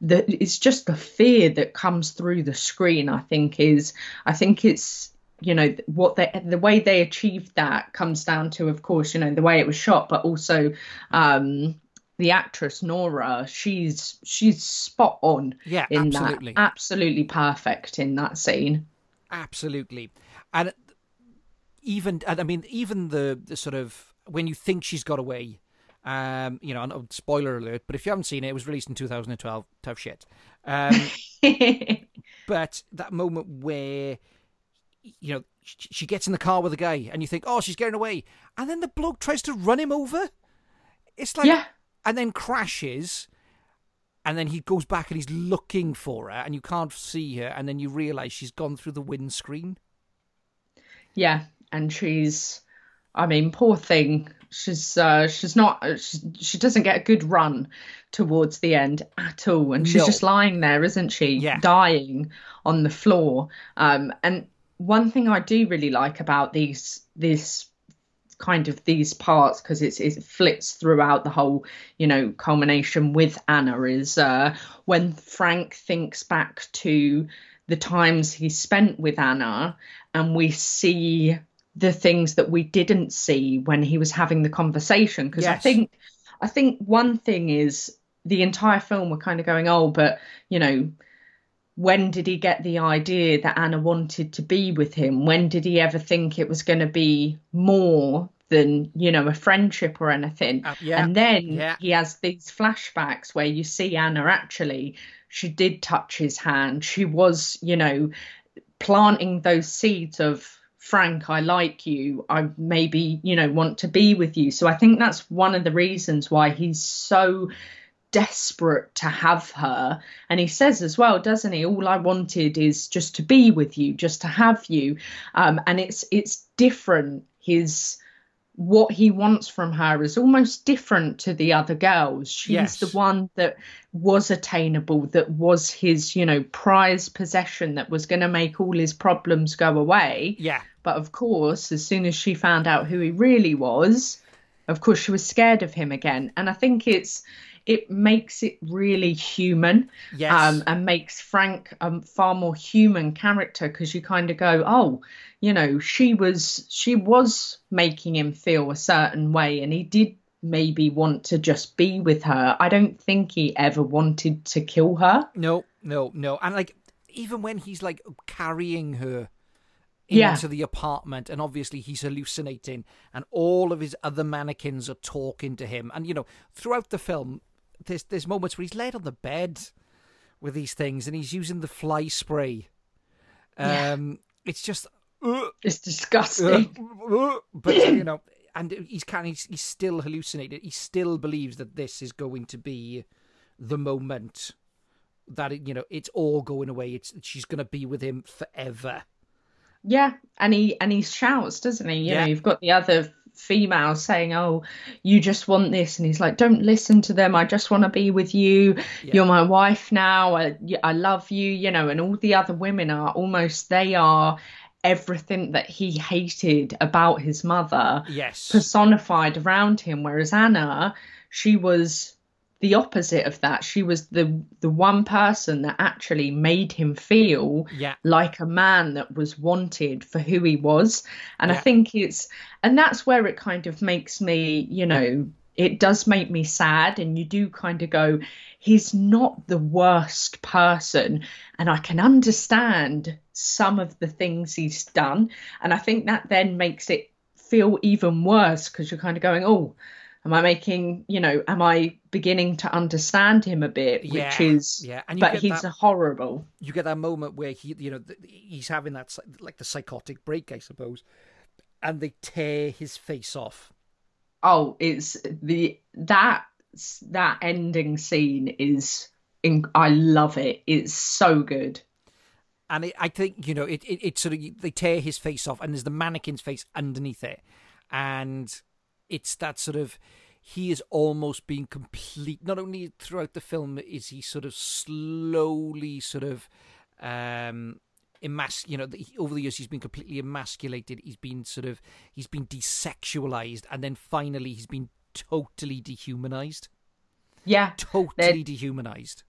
the it's just the fear that comes through the screen. I think is I think it's you know what they the way they achieved that comes down to of course you know the way it was shot but also um the actress Nora, she's she's spot on. Yeah, in absolutely. that, absolutely perfect in that scene. Absolutely, and even and I mean even the, the sort of when you think she's got away, um, you know, spoiler alert, but if you haven't seen it, it was released in 2012. Tough shit. Um, <laughs> but that moment where you know she gets in the car with the guy, and you think, oh, she's getting away, and then the bloke tries to run him over. It's like, yeah. And then crashes, and then he goes back and he's looking for her, and you can't see her, and then you realise she's gone through the windscreen. Yeah, and she's, I mean, poor thing. She's uh, she's not she's, she doesn't get a good run towards the end at all, and she's No. just lying there, isn't she? Yeah. dying on the floor. Um, and one thing I do really like about these this kind of these parts because it's it flits throughout the whole you know culmination with Anna is uh, when Frank thinks back to the times he spent with Anna and we see the things that we didn't see when he was having the conversation because I think I think one thing is the entire film we're kind of going oh but you know when did he get the idea that Anna wanted to be with him? When did he ever think it was going to be more than, you know, a friendship or anything? Uh, yeah, And then yeah. he has these flashbacks where you see Anna actually, she did touch his hand. She was, you know, planting those seeds of Frank, I like you. I maybe, you know, want to be with you. So I think that's one of the reasons why he's so desperate to have her. And he says as well, doesn't he? All I wanted is just to be with you, just to have you. Um, and it's it's different. His what he wants from her is almost different to the other girls. She's Yes. the one that was attainable, that was his, you know, prized possession that was going to make all his problems go away. Yeah, But of course, as soon as she found out who he really was, of course she was scared of him again. And I think it's it makes it really human yes, um, and makes Frank a far more human character because you kind of go, oh, you know, she was she was making him feel a certain way, and he did maybe want to just be with her. I don't think he ever wanted to kill her. no, no, no, and like even when he's like carrying her Yeah. into the apartment and obviously he's hallucinating and all of his other mannequins are talking to him and you know throughout the film there's there's moments where he's laid on the bed with these things and he's using the fly spray Yeah. um it's just uh, It's disgusting. uh, but you <clears throat> know and he's kind he's, he's still hallucinated he still believes that this is going to be the moment that it, you know it's all going away it's she's going to be with him forever Yeah, and he and he shouts, doesn't he? You Yeah. know, you've got the other female saying, "Oh, you just want this," and he's like, "Don't listen to them. I just want to be with you. You're my wife now. I, I love you." You know, and all the other women are almost they are everything that he hated about his mother yes personified around him. Whereas Anna, she was the opposite of that. She was the the one person that actually made him feel yeah like a man that was wanted for who he was. And I think it's, and that's where it kind of makes me, you know, it does make me sad. And you do kind of go, he's not the worst person. And I can understand some of the things he's done. And I think that then makes it feel even worse because you're kind of going, oh, am I making, you know, am I beginning to understand him a bit? Yeah, Which is, yeah, and but he's that- horrible. you get that moment where he, you know, he's having that like the psychotic break, I suppose, and they tear his face off. oh it's the that that ending scene is in, i love it it's so good And it, I think you know it, it. It sort of they tear his face off, and there's the mannequin's face underneath it, and it's that sort of he is almost being complete. Not only throughout the film is he sort of slowly sort of um emas you know the- over the years he's been completely emasculated he's been sort of he's been desexualized and then finally he's been totally dehumanized yeah totally dehumanized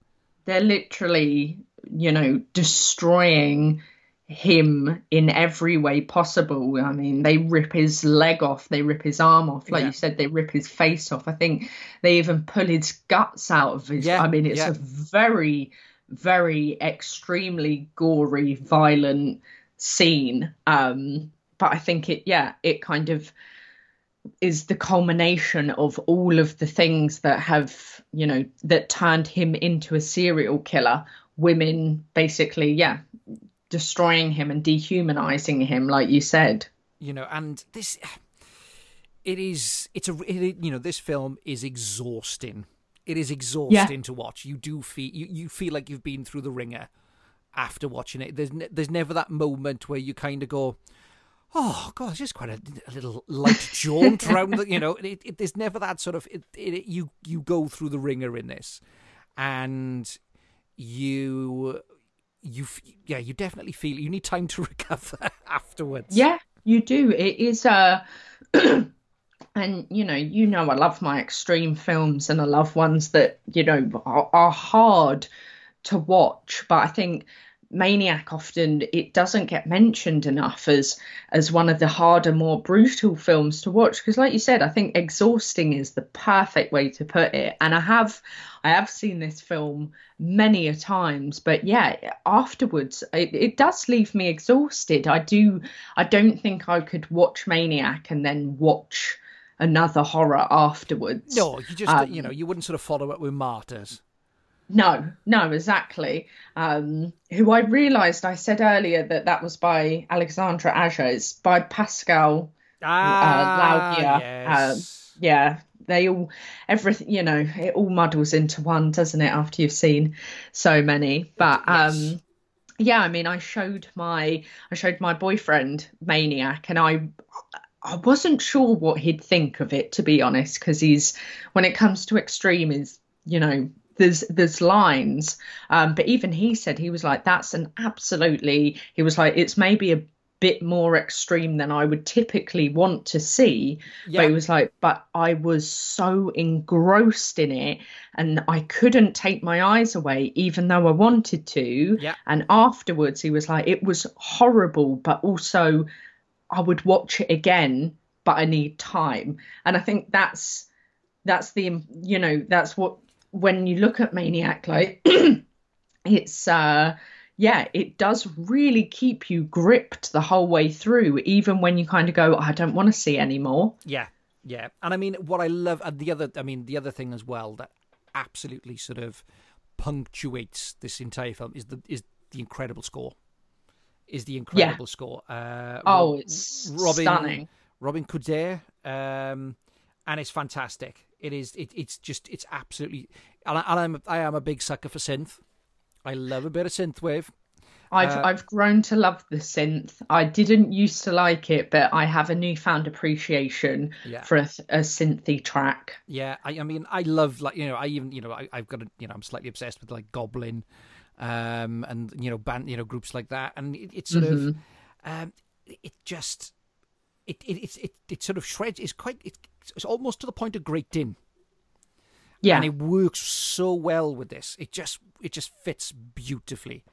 they're literally, you know, destroying him in every way possible. I mean, they rip his leg off, they rip his arm off, like Yeah. you said, they rip his face off. I think they even pull his guts out of his. Yeah, I mean, it's yeah. a very, very extremely gory, violent scene. Um, but I think it, yeah, it kind of is the culmination of all of the things that have, you know, that turned him into a serial killer. Women basically, yeah, destroying him and dehumanizing him, like you said. you know and this it is it's a it, you know this film is exhausting. It is exhausting to watch. You do feel you, you feel like you've been through the ringer after watching it. There's ne- there's never that moment where you kind of go oh god it's just quite a, a little light jaunt <laughs> around the you know? It, it, there's never that sort of it, you you go through the ringer in this. And you you yeah you definitely feel you need time to <laughs> recover afterwards Yeah, you do. It is uh <clears throat> and you know, you know I love my extreme films and I love ones that, you know, are, are hard to watch, but I think Maniac often it doesn't get mentioned enough as as one of the harder, more brutal films to watch because like you said, I think exhausting is the perfect way to put it. And I have I have seen this film many a times, but yeah, afterwards it, it does leave me exhausted. I do I don't think I could watch Maniac and then watch another horror afterwards. No, you just Um, you know you wouldn't sort of follow it with martyrs. No, no, exactly. Um, who I realised I said earlier that that was by Alexandre Aja. It's by Pascal Ah, Laugier. yes. yeah, they all everything you know it all muddles into one, doesn't it? After you've seen so many, but Yes. um, yeah, I mean, I showed my I showed my boyfriend Maniac, and I I wasn't sure what he'd think of it to be honest, because he's when it comes to extreme, is you know there's there's lines, um, but even he said he was like that's an absolutely he was like it's maybe a bit more extreme than I would typically want to see. Yeah. But he was like, but I was so engrossed in it and I couldn't take my eyes away, even though I wanted to. Yeah. And afterwards, he was like, it was horrible, but also I would watch it again, but I need time. And I think that's that's the you know that's what when you look at Maniac, like <clears throat> it's uh yeah, it does really keep you gripped the whole way through, even when you kind of go, I don't want to see anymore. Yeah, yeah, and I mean, what I love, and the other, I mean, the other thing as well that absolutely sort of punctuates this entire film is the is the incredible score. Is the incredible score? Uh, Oh, Rob- it's Robin, stunning. Robin Coudert, um, and it's fantastic. It is. It, it's just. It's absolutely. And, I, I'm. I am a big sucker for synth. I love a bit of synthwave. I've Uh, I've grown to love the synth. I didn't used to like it, but I have a newfound appreciation Yeah. for a, a synthy track. Yeah, I, I mean, I love like you know, I even you know, I, I've got a you know, I'm slightly obsessed with like Goblin, um, and you know, band you know groups like that, and it, it's sort of, um, it just, it it it's it, it sort of shreds. It's quite it's, it's almost to the point of great din, Yeah, and it works so well with this. It just it just fits beautifully.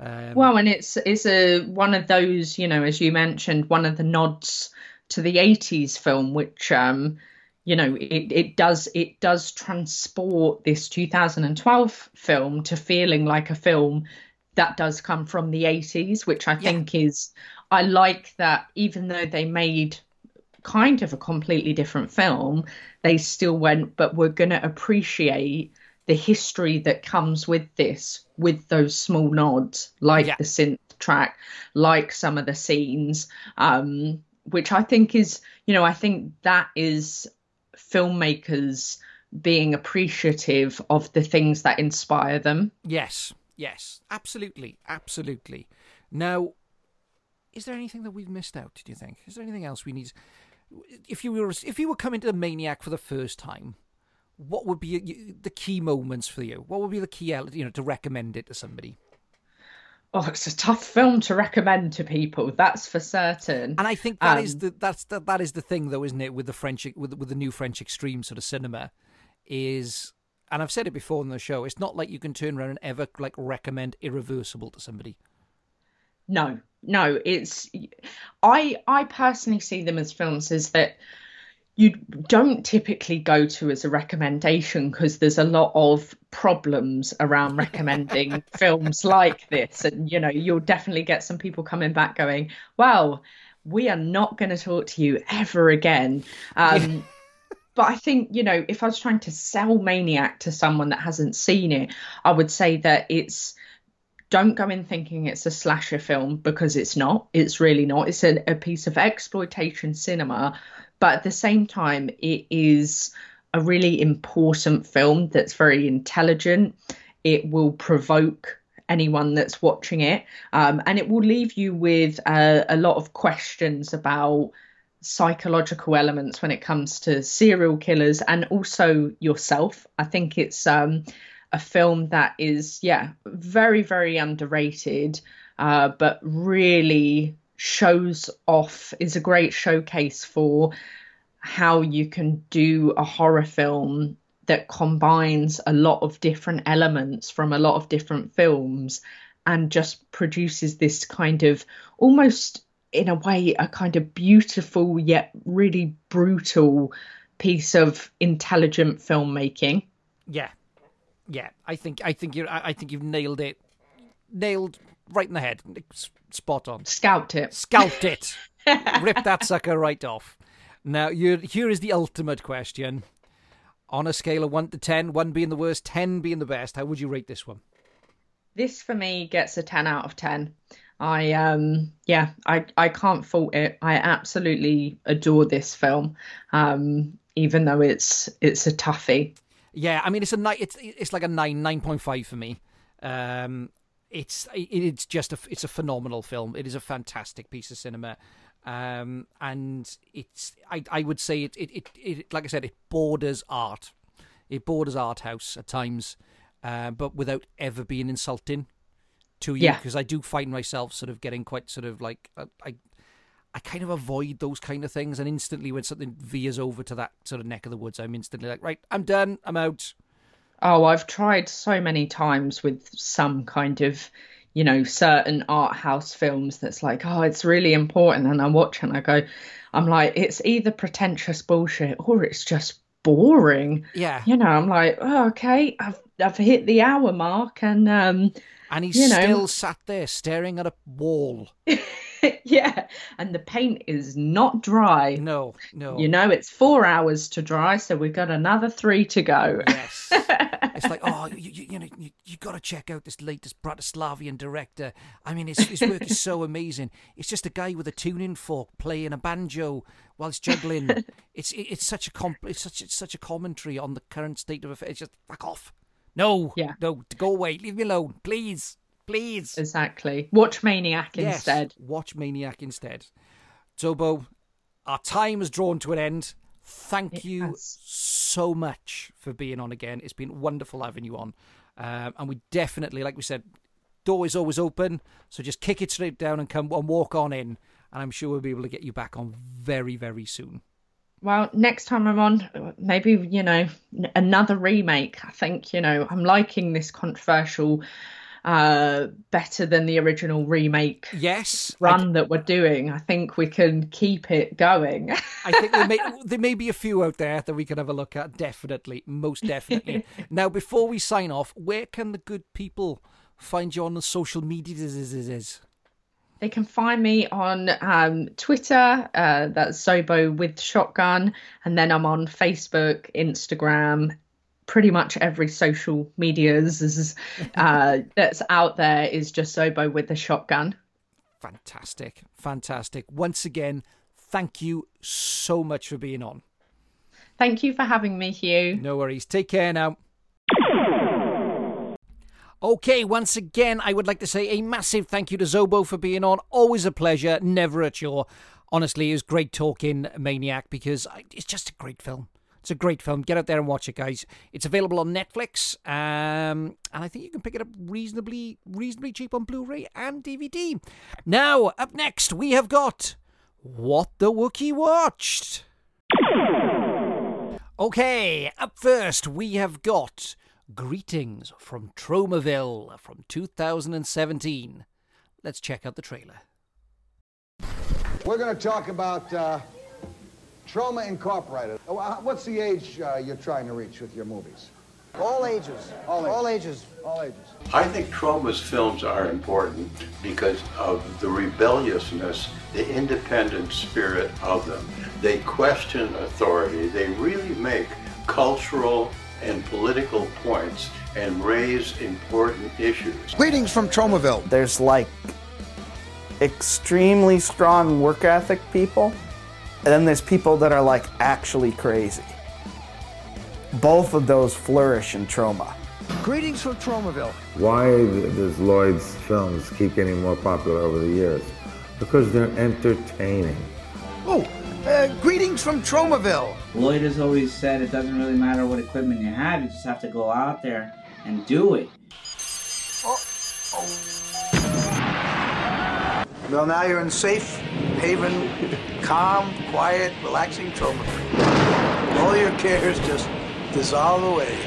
Um, Well, and it's it's a one of those, you know, as you mentioned, one of the nods to the '80s film, which, um, you know, it it does it does transport this 2012 film to feeling like a film that does come from the '80s, which I think is I like that. Even though they made kind of a completely different film, they still went, but we're going to appreciate the history that comes with this, with those small nods, like Yeah. the synth track, like some of the scenes, um, which I think is, you know, I think that is filmmakers being appreciative of the things that inspire them. Yes, yes, absolutely, absolutely. Now, is there anything that we've missed out? Do you think? Is there anything else we need? If you were if you were coming to the Maniac for the first time, what would be the key moments for you? What would be the key, you know, to recommend it to somebody? Oh, it's a tough film to recommend to people, that's for certain. And I think that is Um, the that's the, that is the thing though, isn't it? With the French with with the new French extreme sort of cinema, is and I've said it before in the show, it's not like you can turn around and ever like recommend Irreversible to somebody. No, no, it's I I personally see them as films as that you don't typically go to as a recommendation because there's a lot of problems around recommending <laughs> films like this. And you know you'll definitely get some people coming back going well we are not going to talk to you ever again. Um, but i think you know if i was trying to sell maniac to someone that hasn't seen it i would say that it's don't go in thinking it's a slasher film because it's not it's really not it's a, a piece of exploitation cinema but at the same time, it is a really important film that's very intelligent. It will provoke anyone that's watching it, um, and it will leave you with a, a lot of questions about psychological elements when it comes to serial killers and also yourself. I think it's um, a film that is, yeah, very, very underrated, uh, but really shows off is a great showcase for how you can do a horror film that combines a lot of different elements from a lot of different films and just produces this kind of almost in a way a kind of beautiful yet really brutal piece of intelligent filmmaking. Yeah yeah i think i think you i think you've nailed it nailed right in the head spot on scalped it scalped it <laughs> ripped that sucker right off now, here is the ultimate question. On a scale of 1 to 10, 1 being the worst, 10 being the best, how would you rate this one? This for me gets a 10 out of 10. I um yeah, I I can't fault it. I absolutely adore this film. Um even though it's it's a toughie. Yeah, I mean it's a ni- it's it's like a 9 9.5 for me. Um it's it's just a it's a phenomenal film. It is a fantastic piece of cinema um, and it's I, I would say it, it, it, it like I said it borders art, it borders art house at times, uh, but without ever being insulting to you because yeah. I do find myself sort of getting quite sort of like uh, I I kind of avoid those kind of things and instantly when something veers over to that sort of neck of the woods I'm instantly like right I'm done I'm out. Oh, I've tried so many times with some kind of you know, certain art house films that's like, oh, it's really important. And I watch and I go, I'm like, it's either pretentious bullshit or it's just boring. Yeah. You know, I'm like, oh, okay, I've I've hit the hour mark and um and he's you know, still sat there staring at a wall. <laughs> <laughs> yeah, and the paint is not dry. No, no. You know, it's four hours to dry, so we've got another three to go. Yes. <laughs> it's like, oh, you, you, you know, you, you got to check out this latest Bratislavian director. I mean, his, his work is so amazing. It's just a guy with a tuning fork playing a banjo whilst juggling. <laughs> it's it, it's such a comp- it's such it's such a commentary on the current state of affairs. It's just fuck off. No, yeah, no, go away. Leave me alone, please. Please. Exactly. Watch Maniac yes, instead. Watch Maniac instead. Zobo, our time has drawn to an end. Thank it you has. so much for being on again. It's been wonderful having you on. Um, and we definitely, like we said, door is always open. So just kick it straight down and come and walk on in. And I'm sure we'll be able to get you back on very, very soon. Well, next time I'm on, maybe, you know, another remake. I think, you know, I'm liking this controversial uh, better than the original remake yes run I, that we're doing. I think we can keep it going. I think there may, <laughs> there may be a few out there that we can have a look at. Definitely, most definitely. <laughs> now, before we sign off, where can the good people find you on the social media? They can find me on um, Twitter. Uh, that's Zobo with Shotgun, and then I'm on Facebook, Instagram, pretty much every social media's uh, <laughs> that's out there is just Zobo with the shotgun. Fantastic, fantastic. Once again, thank you so much for being on. Thank you for having me, Huw. No worries. Take care now. Okay, once again, I would like to say a massive thank you to Zobo for being on. Always a pleasure, never a chore. Honestly, it was great talking Maniac because it's just a great film. It's a great film. Get out there and watch it, guys. It's available on Netflix, um, and I think you can pick it up reasonably, reasonably cheap on Blu-ray and DVD. Now, up next, we have got what the Wookie watched. Okay, up first we have got Greetings from Tromaville from 2017. Let's check out the trailer. We're going to talk about uh, Troma Incorporated. Oh, uh, What's the age uh, you're trying to reach with your movies? All ages. All All ages. ages. All ages. I think Troma's films are important because of the rebelliousness, the independent spirit of them. They question authority. They really make cultural and political points and raise important issues. Greetings from Tromaville. there's like extremely strong work ethic people, and then there's people that are like actually crazy. Both of those flourish in Troma. Greetings from Tromaville. Why does Lloyd's films keep getting more popular over the years? Because they're entertaining. Oh, uh, greetings from Tromaville. Lloyd has always said it doesn't really matter what equipment you have, you just have to go out there and do it. Well, now you're in safe haven, calm, quiet, relaxing Tromaville. All your cares just dissolve away.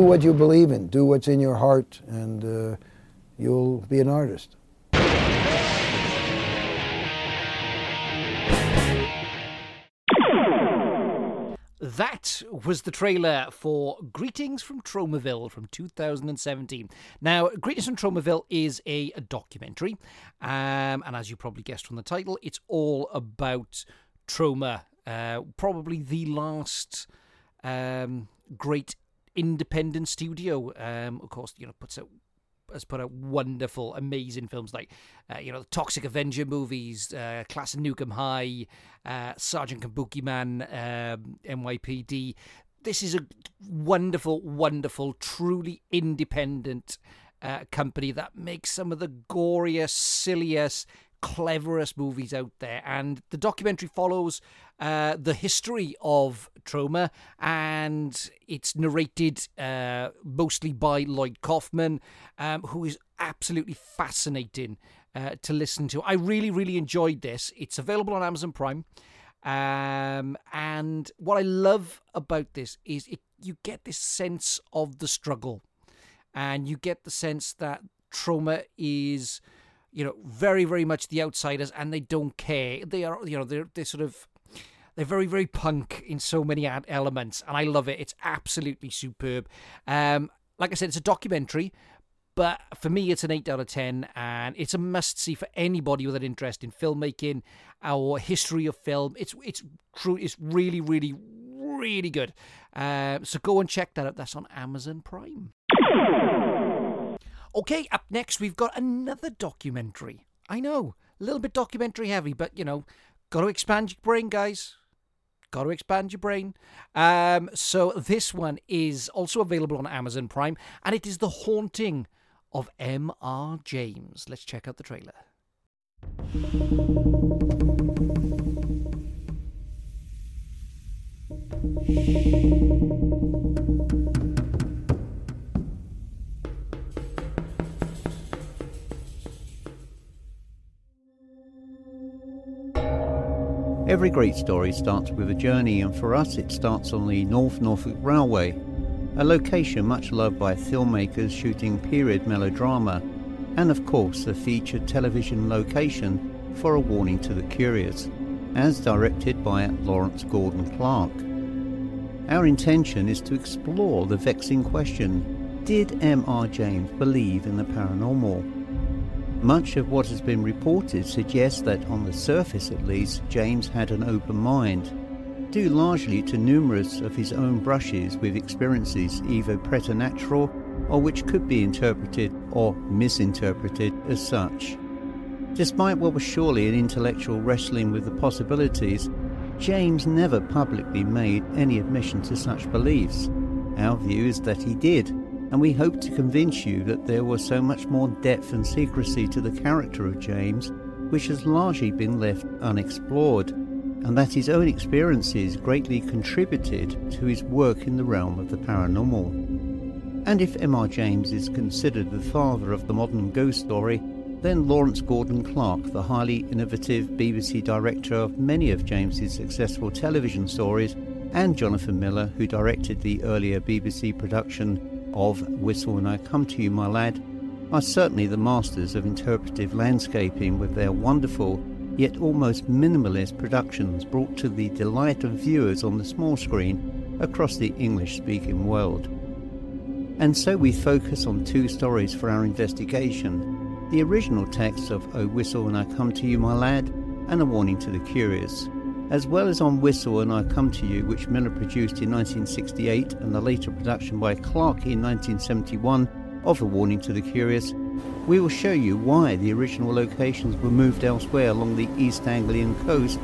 Do what you believe in. Do what's in your heart, and uh, you'll be an artist. That was the trailer for Greetings from Tromaville from 2017. Now, Greetings from Tromaville is a, a documentary, um, and as you probably guessed from the title, it's all about Troma. Uh, probably the last um, great independent studio. Um, of course, you know, puts out has put out wonderful, amazing films like, uh, you know, the Toxic Avenger movies, uh, Class of Nuke 'Em High, uh, Sergeant Kabuki Man, um, NYPD. This is a wonderful, wonderful, truly independent uh, company that makes some of the goriest, silliest, cleverest movies out there. And the documentary follows uh, the history of Troma, and it's narrated uh, mostly by Lloyd Kaufman, um, who is absolutely fascinating uh, to listen to. I really, really enjoyed this. It's available on Amazon Prime. Um, and what I love about this is it, you get this sense of the struggle, and you get the sense that Troma is you know, very, very much the outsiders, and they don't care. They are, you know, they're they're sort of they're very, very punk in so many elements, and I love it. It's absolutely superb. Um, like I said, it's a documentary, but for me, it's an eight out of ten, and it's a must see for anybody with an interest in filmmaking or history of film. It's it's true. It's really, really, really good. Uh, so go and check that out. That's on Amazon Prime. Okay, up next we've got another documentary. I know, a little bit documentary heavy, but you know, got to expand your brain, guys. Got to expand your brain. Um, so this one is also available on Amazon Prime, and it is The Haunting of M.R. James. Let's check out the trailer. Every great story starts with a journey, and for us, it starts on the North Norfolk Railway, a location much loved by filmmakers shooting period melodrama, and of course, a featured television location for a warning to the curious, as directed by Lawrence Gordon Clark. Our intention is to explore the vexing question Did M.R. James believe in the paranormal? Much of what has been reported suggests that, on the surface at least, James had an open mind, due largely to numerous of his own brushes with experiences either preternatural or which could be interpreted or misinterpreted as such. Despite what was surely an intellectual wrestling with the possibilities, James never publicly made any admission to such beliefs. Our view is that he did, and we hope to convince you that there was so much more depth and secrecy to the character of James, which has largely been left unexplored, and that his own experiences greatly contributed to his work in the realm of the paranormal. And if M.R. James is considered the father of the modern ghost story, then Lawrence Gordon Clark, the highly innovative BBC director of many of James's successful television stories, and Jonathan Miller, who directed the earlier BBC production of Whistle When I Come to You, My Lad, are certainly the masters of interpretive landscaping with their wonderful yet almost minimalist productions brought to the delight of viewers on the small screen across the English speaking world. And so we focus on two stories for our investigation the original text of O Whistle When I Come to You, My Lad, and A Warning to the Curious, as well as on Whistle and I Come to You, which Miller produced in 1968, and the later production by Clark in 1971 of A Warning to the Curious, we will show you why the original locations were moved elsewhere along the East Anglian coast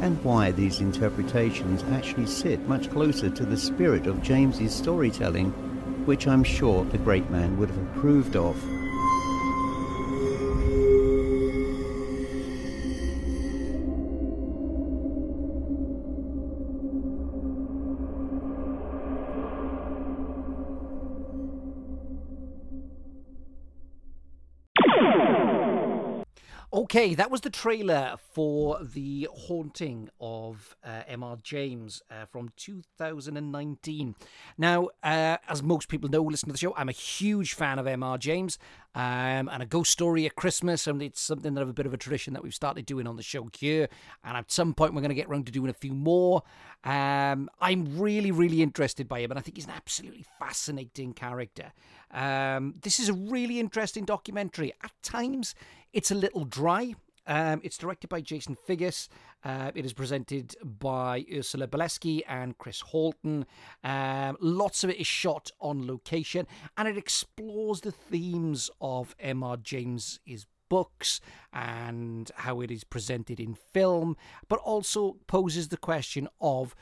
and why these interpretations actually sit much closer to the spirit of James's storytelling, which I'm sure the great man would have approved of. Okay, that was the trailer for The Haunting of uh, M.R. James uh, from 2019. Now, uh, as most people know, listen to the show, I'm a huge fan of M.R. James um, and a ghost story at Christmas, and it's something that I've a bit of a tradition that we've started doing on the show here. And at some point, we're going to get around to doing a few more. Um, I'm really, really interested by him, and I think he's an absolutely fascinating character. Um, this is a really interesting documentary. At times, it's a little dry. Um, it's directed by Jason Figgis. Uh, it is presented by Ursula Bileski and Chris Halton. Um, lots of it is shot on location, and it explores the themes of M.R. James's books and how it is presented in film, but also poses the question of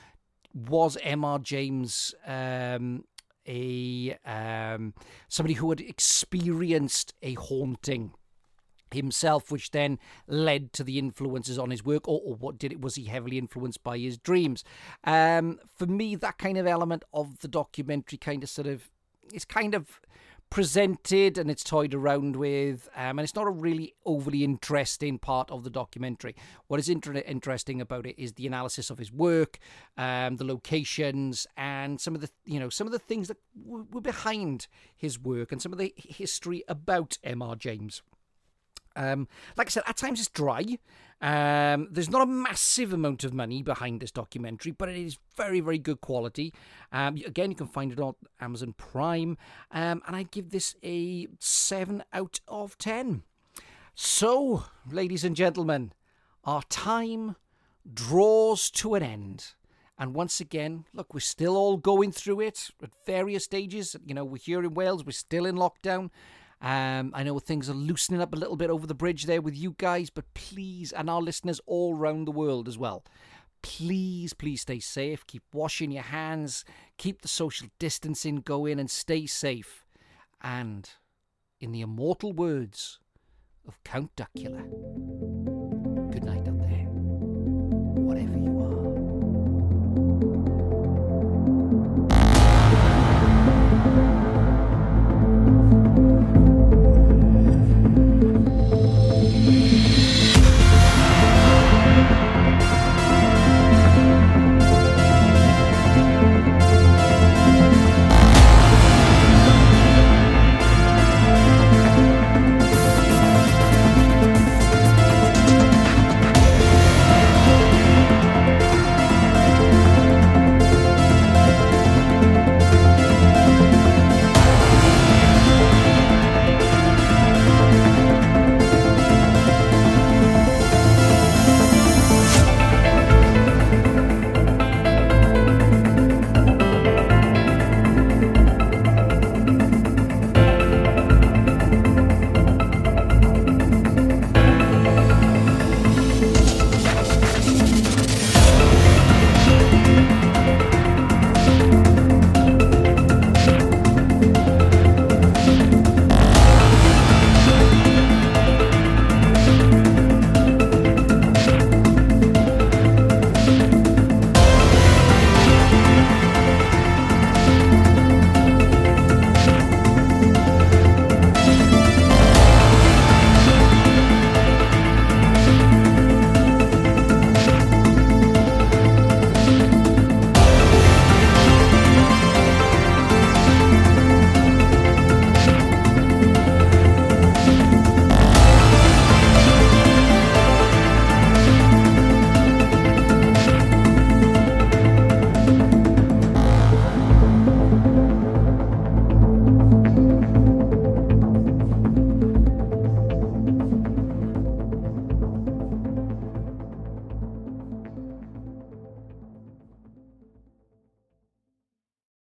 was M.R. James um, a um, somebody who had experienced a haunting himself, which then led to the influences on his work, or, or what did it? Was he heavily influenced by his dreams? Um, for me, that kind of element of the documentary kind of sort of is kind of presented and it's toyed around with, um, and it's not a really overly interesting part of the documentary. What is inter- interesting about it is the analysis of his work, um, the locations, and some of the you know some of the things that w- were behind his work and some of the history about M.R. James. Um, like I said, at times it's dry. Um, there's not a massive amount of money behind this documentary, but it is very, very good quality. Um, again, you can find it on Amazon Prime, um, and I give this a 7 out of 10. So, ladies and gentlemen, our time draws to an end. And once again, look, we're still all going through it at various stages. You know, we're here in Wales, we're still in lockdown. Um, I know things are loosening up a little bit over the bridge there with you guys, but please, and our listeners all round the world as well, please, please stay safe. Keep washing your hands, keep the social distancing going, and stay safe. And in the immortal words of Count Duckula, good night out there, whatever you